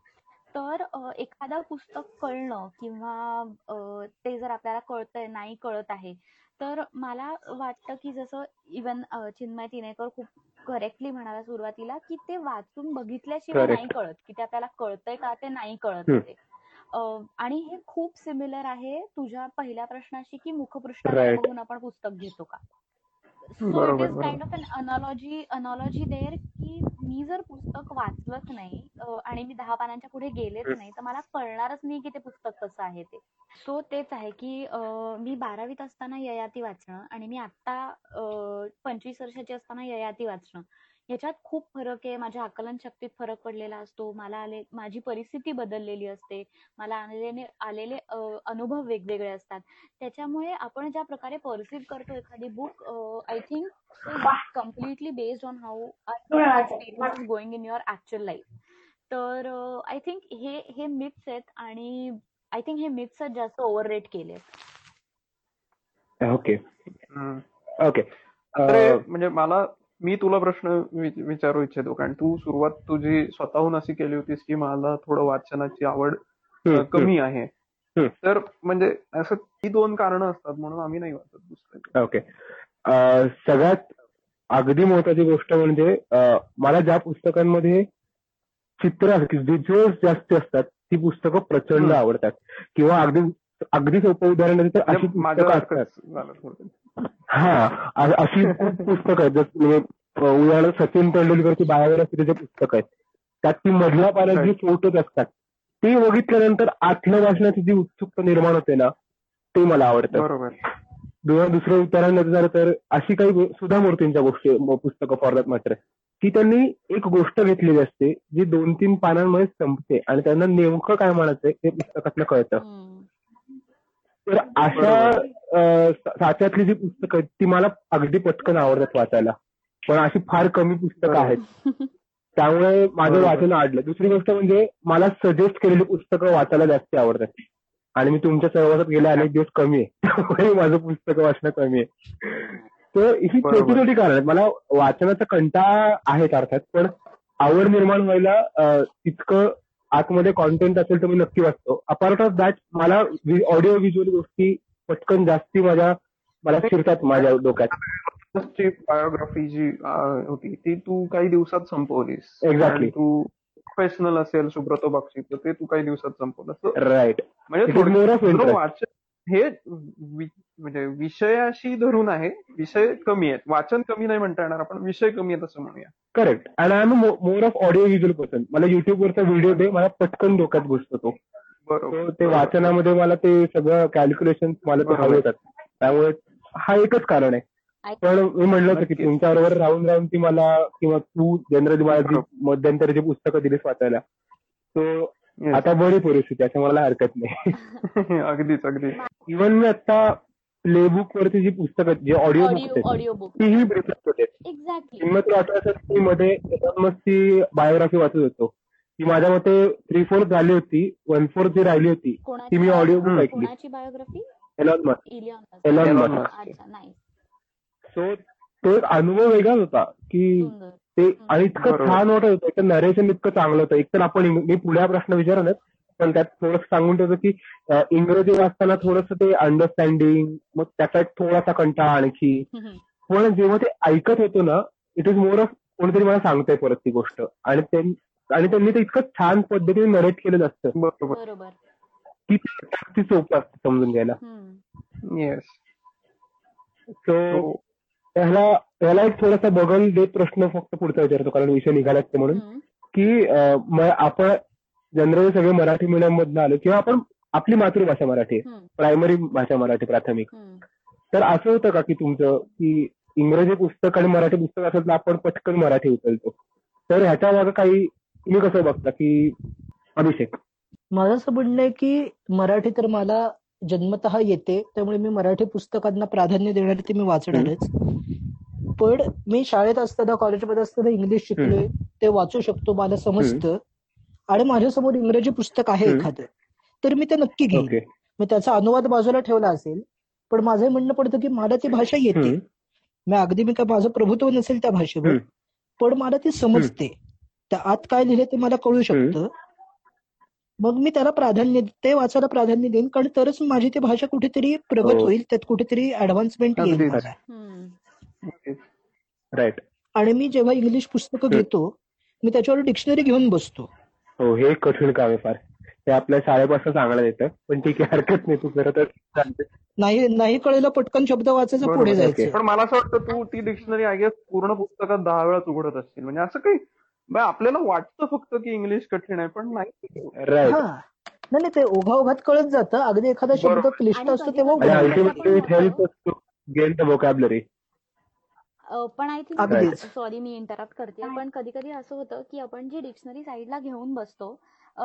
तर एखादं पुस्तक कळणं किंवा ते जर आपल्याला कळतंय नाही कळत आहे तर मला वाटतं की जसं इवन चिन्मय तिनेकर खूप करेक्टली म्हणाला सुरुवातीला की ते वाचून बघितल्याशिवाय. नाही कळत की ते आपल्याला कळतंय का ते नाही कळत. ते आणि हे खूप सिमिलर आहे तुझ्या पहिल्या प्रश्नाशी की Right. बघून आपण पुस्तक घेतो का सो इट बरोबर, is kind of an analogy analogy there की मी जर पुस्तक वाचलंच नाही आणि मी दहा पानांच्या पुढे गेलेच नाही तर मला कळणारच नाही की ते पुस्तक कसं आहे ते. सो तेच आहे की मी बारावीत असताना ययाती वाचणं आणि मी आता पंचवीस वर्षाची असताना ययाती वाचणं. ह्याच्यात खूप फरक आहे. माझ्या आकलन शक्तीत फरक पडलेला असतो. मला आले माझी परिस्थिती बदललेली असते. मला आलेले आलेले अनुभव वेगवेगळे असतात. त्याच्यामुळे आपण ज्या प्रकारे परसिव्ह करतो एखादी book I think completely based on how experience going in your actual life तर आय थिंक हे हे मिथ्स आहेत आणि आय थिंक हे मिथ्स जास्त ओव्हर रेट केले ओके. ओके म्हणजे मला मी तुला प्रश्न विचारू इच्छितो. कारण तू सुरुवात तुझी स्वतःहून अशी केली होतीस की मला थोडं वाचनाची आवड कमी आहे. तर म्हणजे असं ही दोन कारणं असतात म्हणून आम्ही नाही वाचत दुसरं ओके. सगळ्यात अगदी महत्वाची गोष्ट म्हणजे मला ज्या पुस्तकांमध्ये चित्र व्हिज्युअल्स जास्त असतात ती पुस्तकं प्रचंड. आवडतात. किंवा अगदी अगदी सोपं उदाहरण तर अशी म्हणजे माझ्या हा अशी खूप पुस्तकं आहेत. जसं म्हणजे अ, उदाहरणार्थ सचिन तेंडुलकरची बायोग्राफी जे पुस्तक आहेत त्यात ती मधल्या पाण्यात जी फोटोज असतात ते बघितल्यानंतर आतलं वाचण्याची जी उत्सुकता निर्माण होते ना ते मला आवडतं. बरोबर. दुसरं उदाहरण द्यायचं झालं तर अशी काही सुधा मूर्तींच्या गोष्टी पुस्तकं फॉर दॅट मॅटर की त्यांनी एक गोष्ट घेतलेली असते जी दोन तीन पानांमध्ये संपते आणि त्यांना नेमकं काय म्हणायचंय हे पुस्तकातलं कळतं. तर अशा साच्यातली जी पुस्तकं आहेत ती मला अगदी पटकन आवडतात वाचायला. पण अशी फार कमी पुस्तकं. आहेत. त्यामुळे माझं. वाचन अडलं दुसरी गोष्ट म्हणजे मला सजेस्ट केलेली पुस्तकं वाचायला जास्त आवडतात. आणि मी तुमच्या सहवासात गेले अनेक दिवस कमी आहे. त्यामुळे माझं पुस्तकं वाचणं कमी आहे. तर ही. छोटी छोटी कारण आहेत. मला वाचनाचा कंटाळा आहेच अर्थात पण आवड निर्माण व्हायला अ, तितकं आतमध्ये कॉन्टेंट असेल तर मी नक्की वाचतो. अपार्ट ऑफ दॅट मला ऑडिओ व्हिज्युअल गोष्टी पटकन जास्ती माझ्या मला शिरतात माझ्या डोक्यात. बायोग्राफी जी होती ती तू काही दिवसात संपवलीस. कारण तू प्रोफेशनल असेल सुब्रतो बक्षी तर ते तू काही दिवसात संपवलं. राईट म्हणजे हे म्हणजे विषयाशी धरून आहे. विषय कमी आहेत. वाचन कमी नाही म्हणता येणार. आपण विषय कमी आहेत असं म्हणूया. करेक्ट आणि I am more of audio visual person मला युट्यूबवरचा व्हिडिओ दे. मला पटकन डोक्यात घुसतो तो. बरोबर. ते वाचनामध्ये मला ते सगळं कॅल्क्युलेशन मला ते. हवे येतात त्यामुळे हा एकच कारण आहे. पण मी म्हणलं होतं की. तुमच्याबरोबर राहून राहून ती मला किंवा तू जनरली मला जी बरोबर. मध्यंतरी जी पुस्तकं दिलीस वाचायला. तो Yes. आता बरी परिस्थिती आहे, असं मला हरकत नाही. अगदीच अगदी इव्हन मी आता प्लेबुक वरती जी पुस्तकं आहेत, जे ऑडिओ बुक तीही प्रिफर करते एक्झॅक्टली किंमत असेल की मध्ये मस्कची बायोग्राफी वाचत होतो. ती माझ्या मते थ्री फोर्थ झाली होती वन फोर्थ जी राहिली होती ती मी ऑडिओ बुक ऐकली. Elon Musk Elon Musk so तो एक अनुभव वेगळाच होता की ते आणि इतकं. छान वाटत होतं. एक नरेशन इतकं चांगलं होतं. एकतर आपण मी पुढे हा प्रश्न विचारणार पण त्यात थोडंसं सांगून ठेवतो की इंग्रजी वाचताना थोडंसं ते अंडरस्टँडिंग मग त्याचा एक थोडासा कंटाळा आणखी. पण जेव्हा ते ऐकत होतो ना इट इज मोर ऑफ कोणीतरी मला सांगतंय परत ती गोष्ट. आणि आणि त्यांनी ते इतकं छान पद्धतीने नरेट केलेलं असतं. बरोबर. बरोबर. की ते सोपं असतं समजून घ्यायला. येस सो त्याला त्याला एक थोडासा बगल देत प्रश्न फक्त पुढचा विचारतो कारण विषय निघालाच ते म्हणून. की आपण जनरली सगळे मराठी मीडियम मधनं आलो किंवा आपण आपली मातृभाषा मराठी आहे. प्रायमरी भाषा मराठी प्राथमिक. तर असं होतं का की तुमचं की इंग्रजी पुस्तक आणि मराठी पुस्तक असेल तर आपण पटकन मराठी उचलतो तर ह्याच्या मागे काही तुम्ही कसं बघता की अभिषेक माझं असं म्हणणं आहे की मराठी तर मला जन्मतः येते त्यामुळे मी मराठी पुस्तकांना प्राधान्य देणार ते मी वाचणारच. पण मी शाळेत असताना कॉलेजमध्ये असताना इंग्लिश शिकलोय ते वाचू शकतो मला समजतं. आणि माझ्यासमोर इंग्रजी पुस्तक आहे. एखादं तर मी ते नक्की घेईन. मी त्याचा अनुवाद बाजूला ठेवला असेल पण माझं म्हणणं पडतं की मला ती भाषा येते. मी अगदी मी काय माझं प्रभुत्व नसेल त्या भाषेवर. पण मला ती समजते. त्या आत काय लिहिले ते मला कळू शकतं. मग मी त्याला प्राधान्य ते वाचायला प्राधान्य देईन कारण तरच माझी ती भाषा कुठेतरी प्रगत हो. होईल त्यात कुठेतरी ऍडव्हान्समेंट येईल. राईट आणि मी जेव्हा इंग्लिश पुस्तकं. घेतो मी त्याच्यावर डिक्शनरी घेऊन बसतो हो हे कठीण काम आहे फार ते आपल्या शाळेपासून सांगण्यात येतं पण ठीक आहे हरकत नाही तू खरं तर. नाही नाही कळलेला पटकन शब्द वाचायचा पुढे. जायचं पण मला असं वाटतं तू ती डिक्शनरी आय गेस पूर्ण पुस्तकात दहा वेळा उघडत असतील म्हणजे असं काही आपल्याला वाटतं फक्त की इंग्लिश कठीण आहे पण नाही हा. नाही नाही ते ओघाओघात कळत जातं. अगदी एखादा शब्द. क्लिष्ट असतो तेव्हा पण आय थिंक. सॉरी मी इंटरप्ट करते. पण कधी कधी असं होतं की आपण जी डिक्शनरी साईडला घेऊन बसतो अ,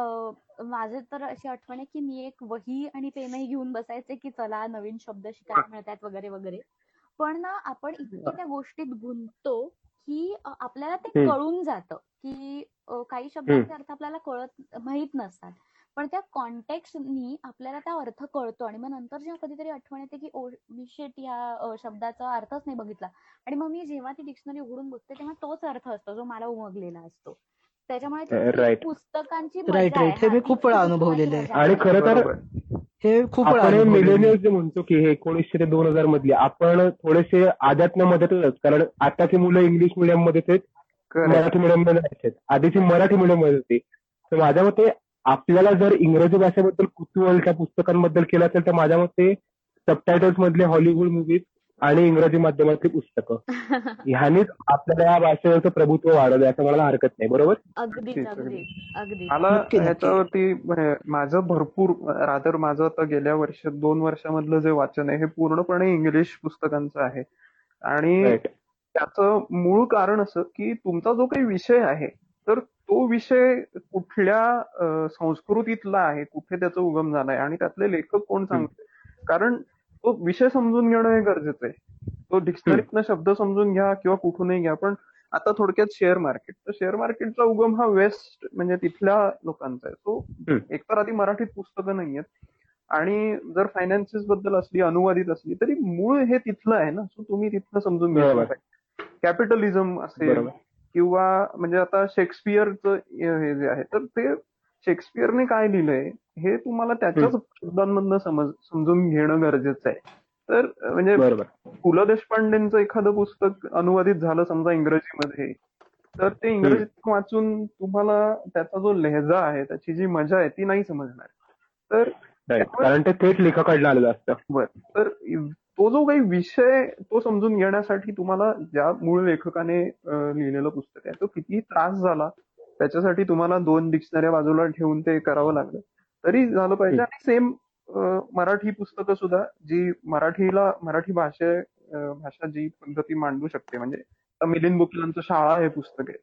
माझे तर अशी आठवण आहे की मी एक वही आणि पेनही घेऊन बसायचे की चला नवीन शब्द शिकायला मिळतात वगैरे वगैरे. पण ना आपण इतके त्या गोष्टीत गुंततो की आपल्याला ते. कळून जातं की काही शब्दांचे अर्थ आपल्याला कळत माहीत नसतात. पण त्या कॉन्टेक्स्टनी आपल्याला त्या अर्थ कळतो आणि मग नंतर जेव्हा कधीतरी आठवण येते की ओ शिट या शब्दाचा अर्थच नाही बघितला. आणि मग मी जेव्हा ती डिक्शनरी उघडून बघते तेव्हा तोच अर्थ असतो जो मला उमगलेला असतो. त्याच्यामुळे. पुस्तकांची आहे right. हे हा, मी खूप वेळा अनुभवलेलं आहे. आणि खरं तर. हे खूप. मिलेनियल्स जे म्हणतो की हे एकोणीसशे ते दोन हजार मधले आपण थोडेसे आध्यात्म मध्येच कारण आताची मुलं इंग्लिश मिडियममध्ये. मराठी मिडियममध्ये आहेत आधीची मराठी मिडियममध्ये होती तर माझ्या मते आपल्याला जर इंग्रजी भाषेबद्दल कुतूहल त्या पुस्तकांबद्दल केलं असेल तर माझ्या मते सबटायटल्स मधले हॉलिवूड मूवीज आणि इंग्रजी माध्यमातली पुस्तकं. ह्यानेच आपल्याला या भाषेवरचं प्रभुत्व वाढवलं असं मला हरकत नाही. बरोबर? अगदीच मला. ह्याच्यावरती माझं भरपूर रादर माझं आता गेल्या वर्षात दोन वर्षामधलं जे वाचन आहे हे पूर्णपणे इंग्लिश पुस्तकांचं आहे. आणि त्याचं मूळ कारण असं की तुमचा जो काही विषय आहे तर तो विषय कुठल्या संस्कृतीतला आहे कुठे त्याचा उगम झालाय आणि त्यातले लेखक कोण सांगते कारण तो विषय समजून घेणं हे गरजेचं आहे. तो डिक्शनरीतनं शब्द समजून घ्या किंवा कुठूनही घ्या पण आता थोडक्यात शेअर मार्केट. तर शेअर मार्केटचा उगम हा वेस्ट म्हणजे तिथल्या लोकांचा आहे. तो हम्म. एकतर आधी मराठीत पुस्तकं नाहीयेत आणि जर फायनान्सेस बद्दल असली अनुवादित असली तरी मूळ हे तिथलं आहे ना. सो तुम्ही तिथलं समजून. पाहिजे कॅपिटलिझम असेल किंवा म्हणजे आता शेक्सपियरचं हे जे आहे तर ते शेक्सपियरने काय लिहिलंय हे तुम्हाला त्याच्याच शब्दांमधनं समज समजून घेणं गरजेचं आहे. तर म्हणजे पु ल देशपांडेंचं एखादं पुस्तक अनुवादित झालं समजा इंग्रजीमध्ये तर ते इंग्रजीत वाचून तुम्हाला त्याचा जो लहेजा आहे त्याची जी मजा आहे ती नाही समजणार. तर कारण ते थेट लेखकाकडनं आलेलं असतं. बर. तर तो जो काही विषय तो समजून घेण्यासाठी तुम्हाला ज्या मूळ लेखकाने लिहिलेलं पुस्तक आहे तो किती त्रास झाला त्याच्यासाठी तुम्हाला दोन डिक्शनऱ्या बाजूला ठेवून ते करावं लागलं. तरी झालं पाहिजे. आणि सेम मराठी पुस्तकं सुद्धा जी मराठीला मराठी भाषे भाषा जी पद्धती मांडू शकते म्हणजे मिलिंद बुकलांचं शाळा हे पुस्तक आहे.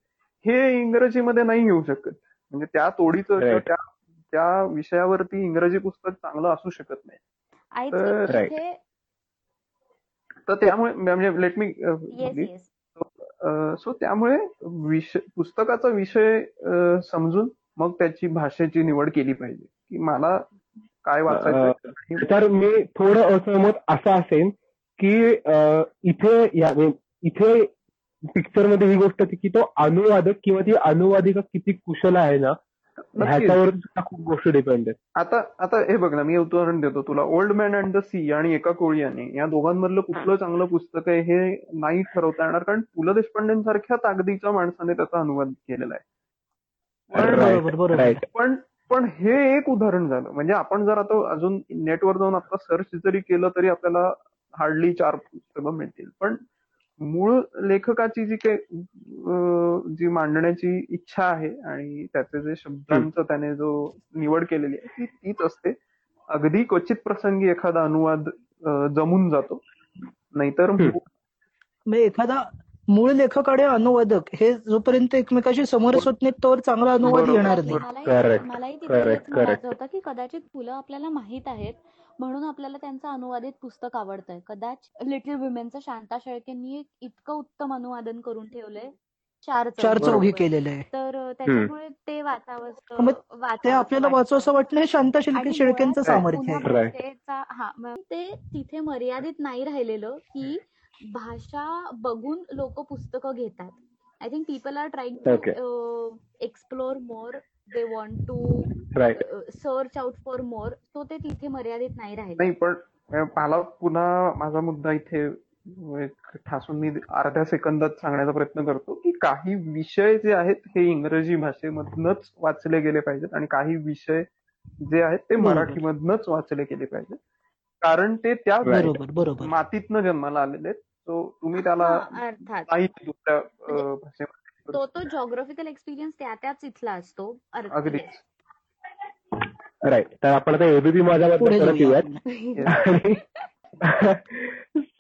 हे इंग्रजीमध्ये नाही येऊ शकत. म्हणजे त्या तोडीचं. त्या त्या विषयावरती इंग्रजी पुस्तक चांगलं असू शकत नाही. तर- त्यामुळे म्हणजे लेट मी सो त्यामुळे विषय पुस्तकाचा विषय समजून मग त्याची भाषेची निवड केली पाहिजे. की मला काय वाचायचं तर मी थोडं असहमत असं असेल की इथे इथे पिक्चरमध्ये ही गोष्ट होती की तो अनुवादक किंवा ती अनुवादिका किती कुशल आहे ना ह्याच्यावर सुद्धा खूप गोष्टी डिपेंड आहेत. आता आता हे बघ ना मी उदाहरण देतो तुला. Old man and the sea आणि एका कोळीयाने या दोघांमधलं कुठलं चांगलं पुस्तक आहे हे नाही ठरवता येणार कारण पु ल देशपांडेंसारख्या ताकदीच्या माणसाने त्याचा अनुवाद केलेला आहे. पण पण हे एक उदाहरण झालं. म्हणजे आपण जर आता अजून नेटवर जाऊन आता सर्च जरी केलं तरी आपल्याला हार्डली चार पुस्तकं मिळतील. पण मूळ लेखकाची जी काही अं, जी मांडण्याची इच्छा आहे आणि त्याचे जे शब्दांचं त्याने जो निवड केलेली आहे ती तीच असते अगदी क्वचित प्रसंगी एखादा अनुवाद जमून जातो नाहीतर. म्हणजे एखादा मूळ लेखक आणि अनुवादक हे जोपर्यंत एकमेकाशी समरस होत नाहीत तोवर चांगला अनुवाद येणार नाही. मलाही तिथे. होतं की कदाचित फुलं आपल्याला माहीत आहेत म्हणून आपल्याला त्यांचं अनुवादित पुस्तक आवडतंय. कदाचित लिटिल विमेनचं शांता शेळकेंनी एक इतकं उत्तम अनुवादन करून ठेवलंय. चार चार चौघी. केलेलं आहे. तर त्याच्यामुळे ते वाचावं ते आपल्याला वाचू असं वाटणं हे शांता शिल्पी शेळकेंचं सामर्थ्य आहे. हा ते तिथे मर्यादित नाही राहिलेलं की भाषा बघून लोक पुस्तकं घेतात. I think people are trying. To explore more they want to right search out for more तो ते तिथे मर्यादित नाही राहिले. नाही पण मला पुन्हा माझा मुद्दा इथे ठासून मी अर्ध्या सेकंदात सांगण्याचा प्रयत्न करतो की काही विषय जे आहेत हे इंग्रजी भाषेमधनच वाचले गेले पाहिजेत आणि काही विषय जे आहेत ते. मराठीमधनच वाचले गेले पाहिजे कारण ते त्या Right. बरोबर बरोबर. मातीतनं जन्माला आलेले आहेत. सो तुम्ही त्याला अर्थात. नाही दुसऱ्या म्हणजे भाषेमध्ये तो तो जॉग्राफिकल एक्सपिरियन्स त्या त्याच इथला असतो अर्थात. अगदीच. राईट तर आपण आता एबीपी परत जाऊया. येऊयात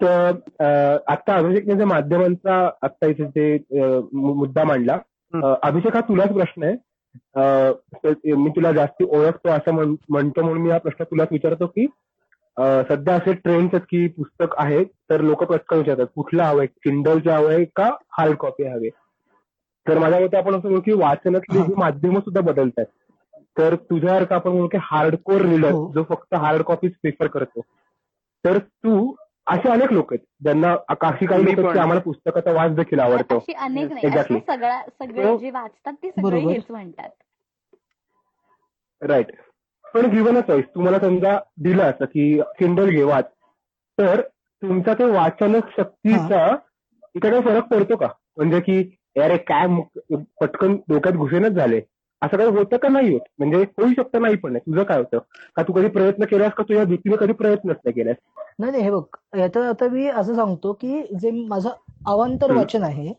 तर आता अभिषेकने जे माध्यमांचा आता इथे जे मुद्दा मांडला अभिषेक हा तुलाच प्रश्न आहे. मी तुला जास्ती ओळखतो असं म्हण- म्हणतो म्हणून मी हा प्रश्न तुलाच विचारतो की सध्या असे ट्रेंड्स आहेत की पुस्तक आहे तर लोक पटकन विचारतात कुठलं हवंय? किंडलचं हवंय का हार्ड कॉपी हवे? तर माझ्या मते आपण असं म्हणू की वाचनातली हा. माध्यमं सुद्धा बदलतात. तर तुझ्यासारखं आपण म्हणू की हार्डकोर रीडर. जो फक्त हार्ड कॉपीज प्रिफर करतो. तर तू असे अनेक लोक आहेत. ज्यांना अशी काही लोक आहेत की. आम्हाला पुस्तकाचा वाच देखील आवडतो. अशी अनेक नाही. सगळे हो. जे वाचतात ते सगळे बरोबर. हेच म्हणतात. राईट पण गिवन अ चॉईस तुम्हाला समजा दिलं असं की किंडल घे वाच. तर तुमचा ते वाचन शक्तीचा इथे काही फरक पडतो का? म्हणजे की अरे काय पटकन डोक्यात घुसेनच झाले. असं काही होतं का नाही होत? म्हणजे होऊ शकतं नाही पण तुझं काय होतं? का तू कधी प्रयत्न केलास का तुझ्या भीतीने कधी प्रयत्नच नाही केलास? नाही नाही हे बघ. याच्यात आता मी असं सांगतो की जे माझं अवांतर. वाचन आहे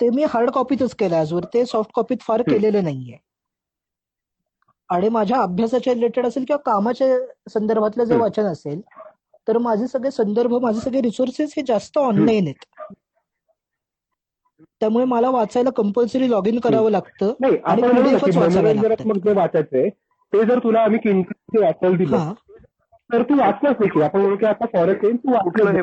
ते मी हार्ड कॉपीतच केलं आजवर ते सॉफ्ट कॉपीत फार. केलेलं नाहीये. आणि माझ्या अभ्यासाच्या रिलेटेड असेल किंवा कामाच्या संदर्भातलं जे. वाचन असेल तर माझे सगळे संदर्भ माझे सगळे रिसोर्सेस हे जास्त ऑनलाईन आहेत. त्यामुळे मला वाचायला कंपल्सरी लॉग इन करावं लागतं नाही वाचायचंय ते जर तुला आम्ही किंचित वाचायला दिलं तर तू वाचलाच देखील आपण की आता फॉरेस्ट येईल तू वाचलं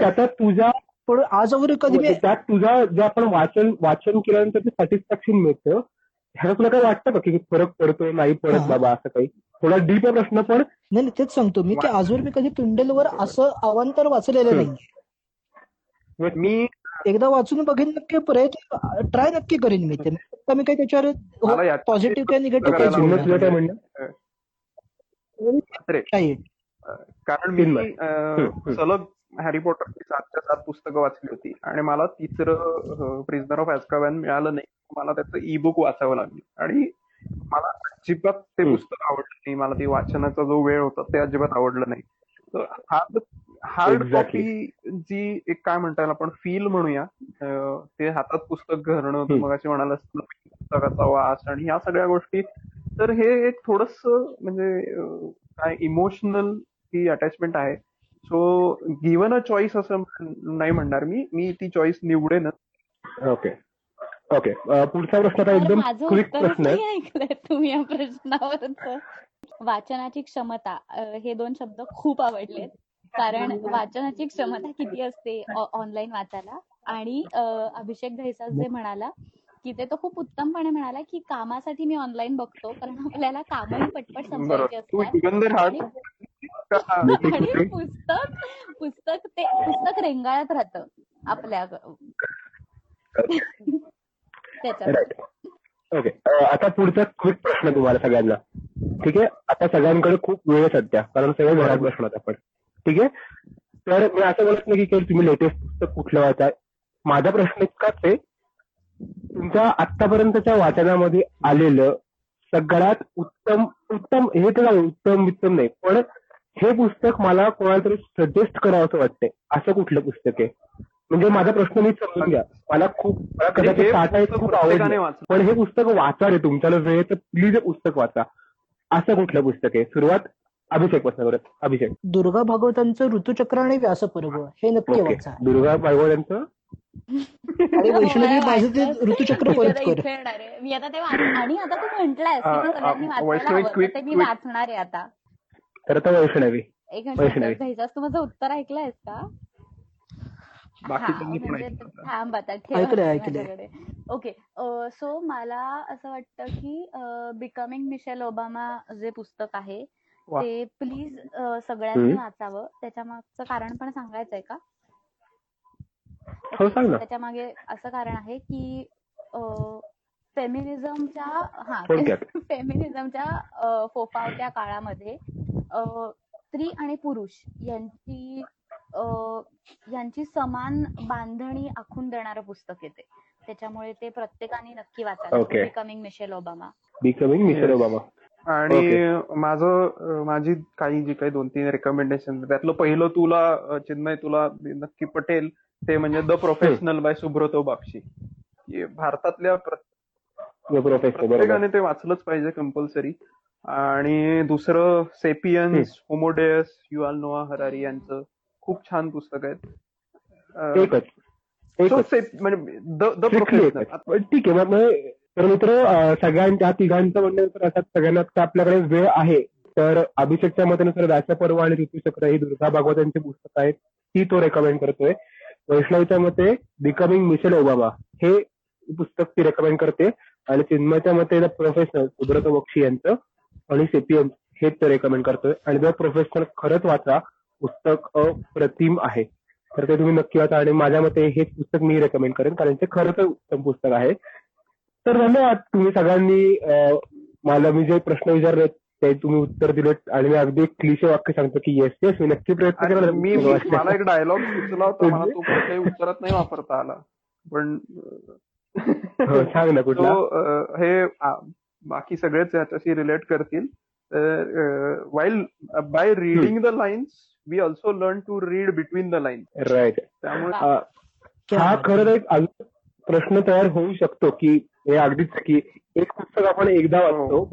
त्याच्यात तुझ्या पण आजवर कधी मी त्यात तुझा जे आपण वाचन वाचन केल्यानंतर जे सॅटिस्फॅक्शन मिळतं. ह्याचा तुला काय वाटतं का की फरक पडतो नाही पडत. बाबा असं काही? थोडा डीप आहे प्रश्न पण नाही नाही, तेच सांगतो मी की आजवर मी कधी किंडलवर असं अवांतर वाचलेलं. नाहीये. मी एकदा वाचून बघेन नक्की प्रयत्न ट्राय नक्की करीन मी ते. मी काही मला त्याच्यावर पॉझिटिव्ह निगेटिव्ह काय म्हणणं अरे, राईट कारण मी. सलग हॅरी पॉटरची सातच्या सात पुस्तकं वाचली होती आणि मला तिसरं प्रिझनर ऑफ ॲस्काबॅन मिळालं नाही. मला त्याचं ई बुक वाचावं लागलं. आणि मला अजिबात ते. पुस्तक आवडलं नाही. मला ती वाचनाचा जो वेळ होता ते अजिबात आवडलं नाही. तर हार्ड हार्ड. कॉपी जी एक काय म्हणता येईल आपण? फील म्हणूया. ते हातात पुस्तक घरणं. मग अशी म्हणालास ना, पुस्तकाचा वास आणि ह्या सगळ्या गोष्टी. तर हे एक थोडस म्हणजे काय इमोशनल ही अटॅचमेंट आहे. सो गिवन अ चॉईस असं नाही म्हणणार मी. मी ती चॉईस निवडेनच. ओके ओके पुढचा प्रश्न आता एकदम क्विक प्रश्न आहे. तुम्ही या प्रश्नावरच. वाचनाची क्षमता हे दोन शब्द खूप आवडलेत. कारण वाचनाची क्षमता किती असते ऑनलाईन वाचायला? आणि अभिषेक घैसास जे म्हणाला की ते तो खूप उत्तमपणे म्हणाला की कामासाठी मी ऑनलाईन बघतो कारण आपल्याला कामही पटपट संपवायची असतात. आणि पुस्तक पुस्तक ते पुस्तक रेंगाळत राहतं आपल्या त्याच्यात. ओके आता पुढचा क्विक प्रश्न तुम्हाला सगळ्यांना. ठीक आहे? आता सगळ्यांकडे खूप वेळ सध्या कारण सगळे घरात बसणार आपण. ठीक आहे? तर मी असं बोलत नाही की तुम्ही लेटेस्ट पुस्तक कुठलं वाचाय माझा प्रश्न इतकाच आहे तुमच्या आतापर्यंतच्या वाचनामध्ये आलेलं सगळ्यात उत्तम उत्तम हे तर उत्तम उत्तम नाही पण हे पुस्तक मला कोणाला तरी सजेस्ट करावं असं वाटतंय असं कुठलं पुस्तक आहे? म्हणजे माझा प्रश्न मी समजून घ्या. मला खूप मला कदाचित टाटा पुस्तक खूप आवडलं. पण हे पुस्तक वाचा रे तुमच्याला वेळ तर प्लीज हे पुस्तक वाचा. असं कुठलं पुस्तक आहे? सुरुवात अभिषेकपासून करत अभिषेक. दुर्गा भागवतांचं ऋतुचक्र आणि व्यासपर्व हे नक्की वाचा. दुर्गा भागवत यांचं आणि वैष्णवी मला माझं ते वाटलं ऋतुचक्र परत कर. मी आता ते आणि आता तू ते मी वाचणार आहे आता. तर आता वैष्णवी. एक घ्यायचं तू माझं उत्तर ऐकलंयस का? म्हणजे. ओके सो मला असं वाटतं की बिकमिंग मिशेल ओबामा जे पुस्तक आहे. ते प्लीज सगळ्यांनी. वाचावं त्याच्या मागचं कारण पण सांगायचंय का हो त्याच्यामागे असं कारण आहे की फेमिनिझमच्या हा. फेमिनिझमच्या फोफावत्या काळामध्ये अ, स्त्री आणि पुरुष यांची अ, यांची समान बांधणी आखून देणारं पुस्तक येते त्याच्यामुळे ते प्रत्येकाने नक्की वाचायला Okay. Becoming Michelle Obama becoming Michelle. Obama आणि माझं माझी काही जी काही दोन तीन रेकमेंडेशन त्यातलं पहिलं तुला चिन्मय तुला नक्की पटेल ते म्हणजे द प्रोफेशनल बाय सुब्रतो बापशी. भारतातल्या प्रत्येकाने ते वाचलंच पाहिजे कंपल्सरी आणि दुसरं सेपियन्स होमोडेस युआल नोआ हरारी यांचं खूप छान पुस्तक सेप- म्हणजे द. प्रोफेशनल ठीक आहे तर मित्र सगळ्यांच्या तिघांचं म्हणणं तर असं सगळ्यांना आपल्याकडे वेळ आहे. तर अभिषेकच्या मतानुसार व्यासपर्व आणि ऋतुचक्र ही दुर्गा भागवतांची पुस्तक आहेत. ती तो रेकमेंड करतोय. वैष्णवीच्या मते बिकमिंग मिशेल ओबामा हे पुस्तक ती रेकमेंड करते. आणि चिन्मयच्या मते द प्रोफेशनल सुब्रत बक्षी यांचं आणि सेपियन हेच ते रेकमेंड करतोय. आणि द प्रोफेशनल खरंच वाचा पुस्तक अप्रतिम आहे. तर ते तुम्ही नक्की वाचा. आणि माझ्या मते हेच पुस्तक मी रेकमेंड करेन. कारण ते खरंच उत्तम पुस्तक आहे. तर धन्यवाद. तुम्ही सगळ्यांनी मला मी जे प्रश्न विचारले ते तुम्ही उत्तर दिलेत. आणि मी अगदी क्लिशे वाक्य सांगतो की येस येस मी नक्की प्रयत्न करेन. मी मला एक डायलॉग सुचला होता मला तो पण काही उत्तरात नाही वापरता आला. पण हो, सांग ना कुठला. हे बाकी सगळेच याच्याशी रिलेट करतील. While by reading the lines we also learn to read between the lines right त्यामुळे हा खरं एक प्रश्न तयार होऊ शकतो की हे अगदीच की एक पुस्तक आपण एकदा वाचतो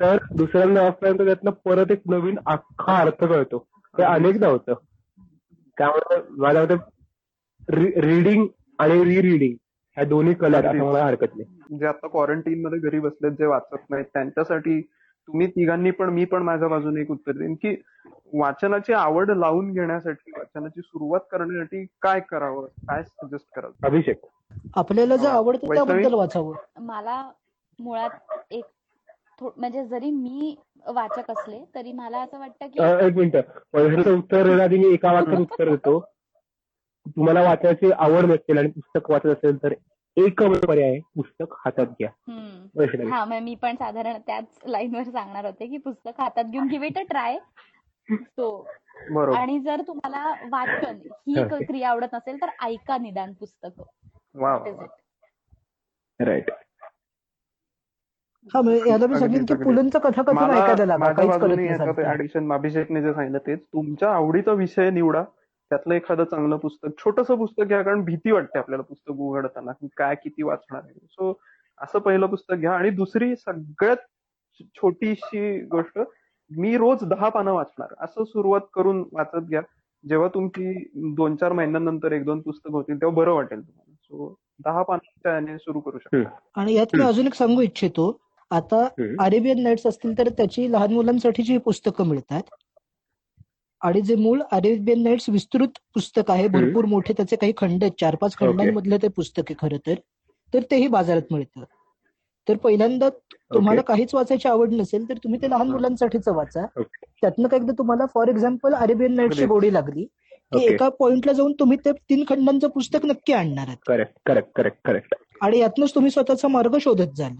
तर दुसऱ्यांदा वाचल्यानंतर त्यातनं परत एक नवीन अख्खा अर्थ कळतो. ते अनेकदा होतं. त्यामुळे मला वाटतं रिडिंग आणि रिरीडिंग ह्या दोन्ही कला मला हरकत नाही. जे आता क्वारंटीन मध्ये घरी बसलेत जे वाचत नाहीत त्यांच्यासाठी तुम्ही तिघांनी पण मी पण माझ्या बाजूने एक उत्तर देईन की वाचनाची आवड लावून घेण्यासाठी वाचनाची सुरुवात करण्यासाठी काय करावं? काय सजेस्ट करावं अभिषेक. आपल्याला जे. आवडतं? त्याबद्दल वाचावं. मला मुळात एक म्हणजे जरी मी वाचक असले तरी मला असं वाटतं की एक मिनिट. पहिल्याचं उत्तर देण्याआधी मी एका वाक्यात उत्तर देतो. तुम्हाला वाचण्याची आवड नसेल आणि पुस्तक वाचत असेल तर एकमेव पर्याय आहे, पुस्तक हातात घ्या. हा मग मी पण साधारण त्याच लाईनवर सांगणार होते की पुस्तक हातात घेऊन give it a try so बरोबर. आणि जर तुम्हाला वाचन ही. क्रिया आवडत नसेल तर ऐका निदान पुस्तक. राईट हा म्हणजे याला मी सांगेन की. पुलंचं कथाकथन ऐकायला लागा काहीच नाही अभिषेकने जे सांगितलं तेच. तुमच्या आवडीचा विषय निवडा. त्यातलं एखादं चांगलं पुस्तक छोटस पुस्तक घ्या कारण भीती वाटते आपल्याला पुस्तक उघडताना की काय किती वाचणार आहे. सो असं पहिलं पुस्तक घ्या. आणि दुसरी सगळ्यात छोटीशी गोष्ट मी रोज दहा पानं वाचणार. असं सुरुवात करून वाचत घ्या. जेव्हा तुमची दोन चार महिन्यानंतर एक दोन पुस्तक होतील तेव्हा बरं वाटेल तुम्हाला. सो दहा पानाच्या याने सुरू करू शकता. आणि यात मी अजून एक सांगू इच्छितो. आता. अरेबियन नाईट्स असतील तर त्याची लहान मुलांसाठीची पुस्तकं मिळतात. आणि जे मूळ अरेबियन नाईट्स विस्तृत पुस्तक आहे भरपूर मोठे त्याचे काही खंड आहेत चार पाच खंडांमधलं ते पुस्तक आहे खरं तर. तर तेही बाजारात मिळतं. तर पहिल्यांदा तुम्हाला काहीच वाचायची आवड नसेल तर तुम्ही ते लहान मुलांसाठीच वाचा. त्यातनं काय एकदा तुम्हाला फॉर एक्झाम्पल अरेबियन नाईट्सची Great. गोडी लागली की. एका पॉइंटला जाऊन तुम्ही ते तीन खंडांचं पुस्तक नक्की आणणार आहात. करेक्ट करेक्ट करेक्ट करेक्ट आणि यातनंच तुम्ही स्वतःचा मार्ग शोधत जाल.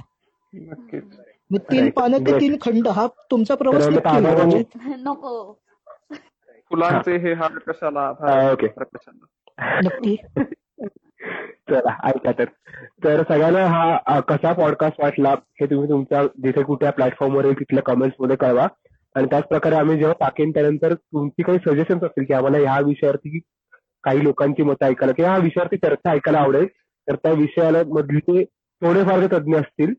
नक्कीच. मग तीन. पानं ते. तीन खंड हा तुमचा प्रवास नक्की होईल. आधाराने- म्हणजे नको फुलांचे हे. हार कशाला? हा, नक्की. चला ऐका तर. तर सगळ्यांना हा कसा पॉडकास्ट वाटला हे तुम्ही तुमच्या जिथे कुठल्या प्लॅटफॉर्मवर येईल तिथल्या कमेंट्समध्ये कळवा. आणि त्याच प्रकारे आम्ही जेव्हा टाकेन त्यानंतर तुमची काही सजेशन्स असतील की आम्हाला ह्या विषयावरती काही लोकांची मतं ऐकायला किंवा ह्या विषयावरती चर्चा ऐकायला आवडेल तर त्या विषयाला मधले थोडेफार जे तज्ज्ञ असतील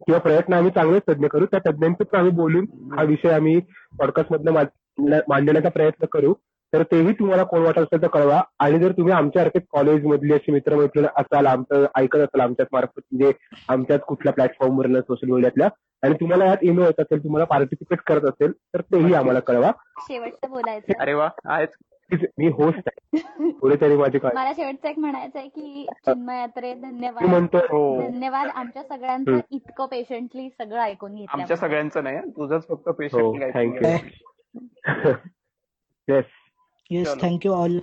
किंवा प्रयत्न आम्ही चांगलेच तज्ज्ञ करू त्या तज्ज्ञांशी पण आम्ही बोलून हा विषय आम्ही पॉडकास्ट मधनं मांडण्याचा प्रयत्न करू तर तेही तुम्हाला कोण वाटत असेल तर कळवा. आणि जर तुम्ही आमच्यासारखे कॉलेजमधली अशी मित्रमैत्रिणी असाल आमचं ऐकत असाल आमच्याच मार्फत म्हणजे आमच्याच कुठल्या प्लॅटफॉर्मवरनं सोशल मीडियातल्या आणि तुम्हाला यात इनो येत असेल तुम्हाला पार्टिसिपेट करत असेल तर तेही आम्हाला कळवा. शेवटचं बोलायचं अरे वा मी होस्ट आहे. पुढे तरी माझी काय मला शेवटचं एक म्हणायचं आहे की चिन्मय यात्रे मी धन्यवाद म्हणतो हो. धन्यवाद आमच्या सगळ्यांचं. इतकं पेशंटली सगळं ऐकून आमच्या घेतलं सगळ्यांचं नाही. तुझंच फक्त हो yes. Yes, no, no. thank you all.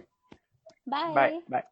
Bye. Bye. Bye.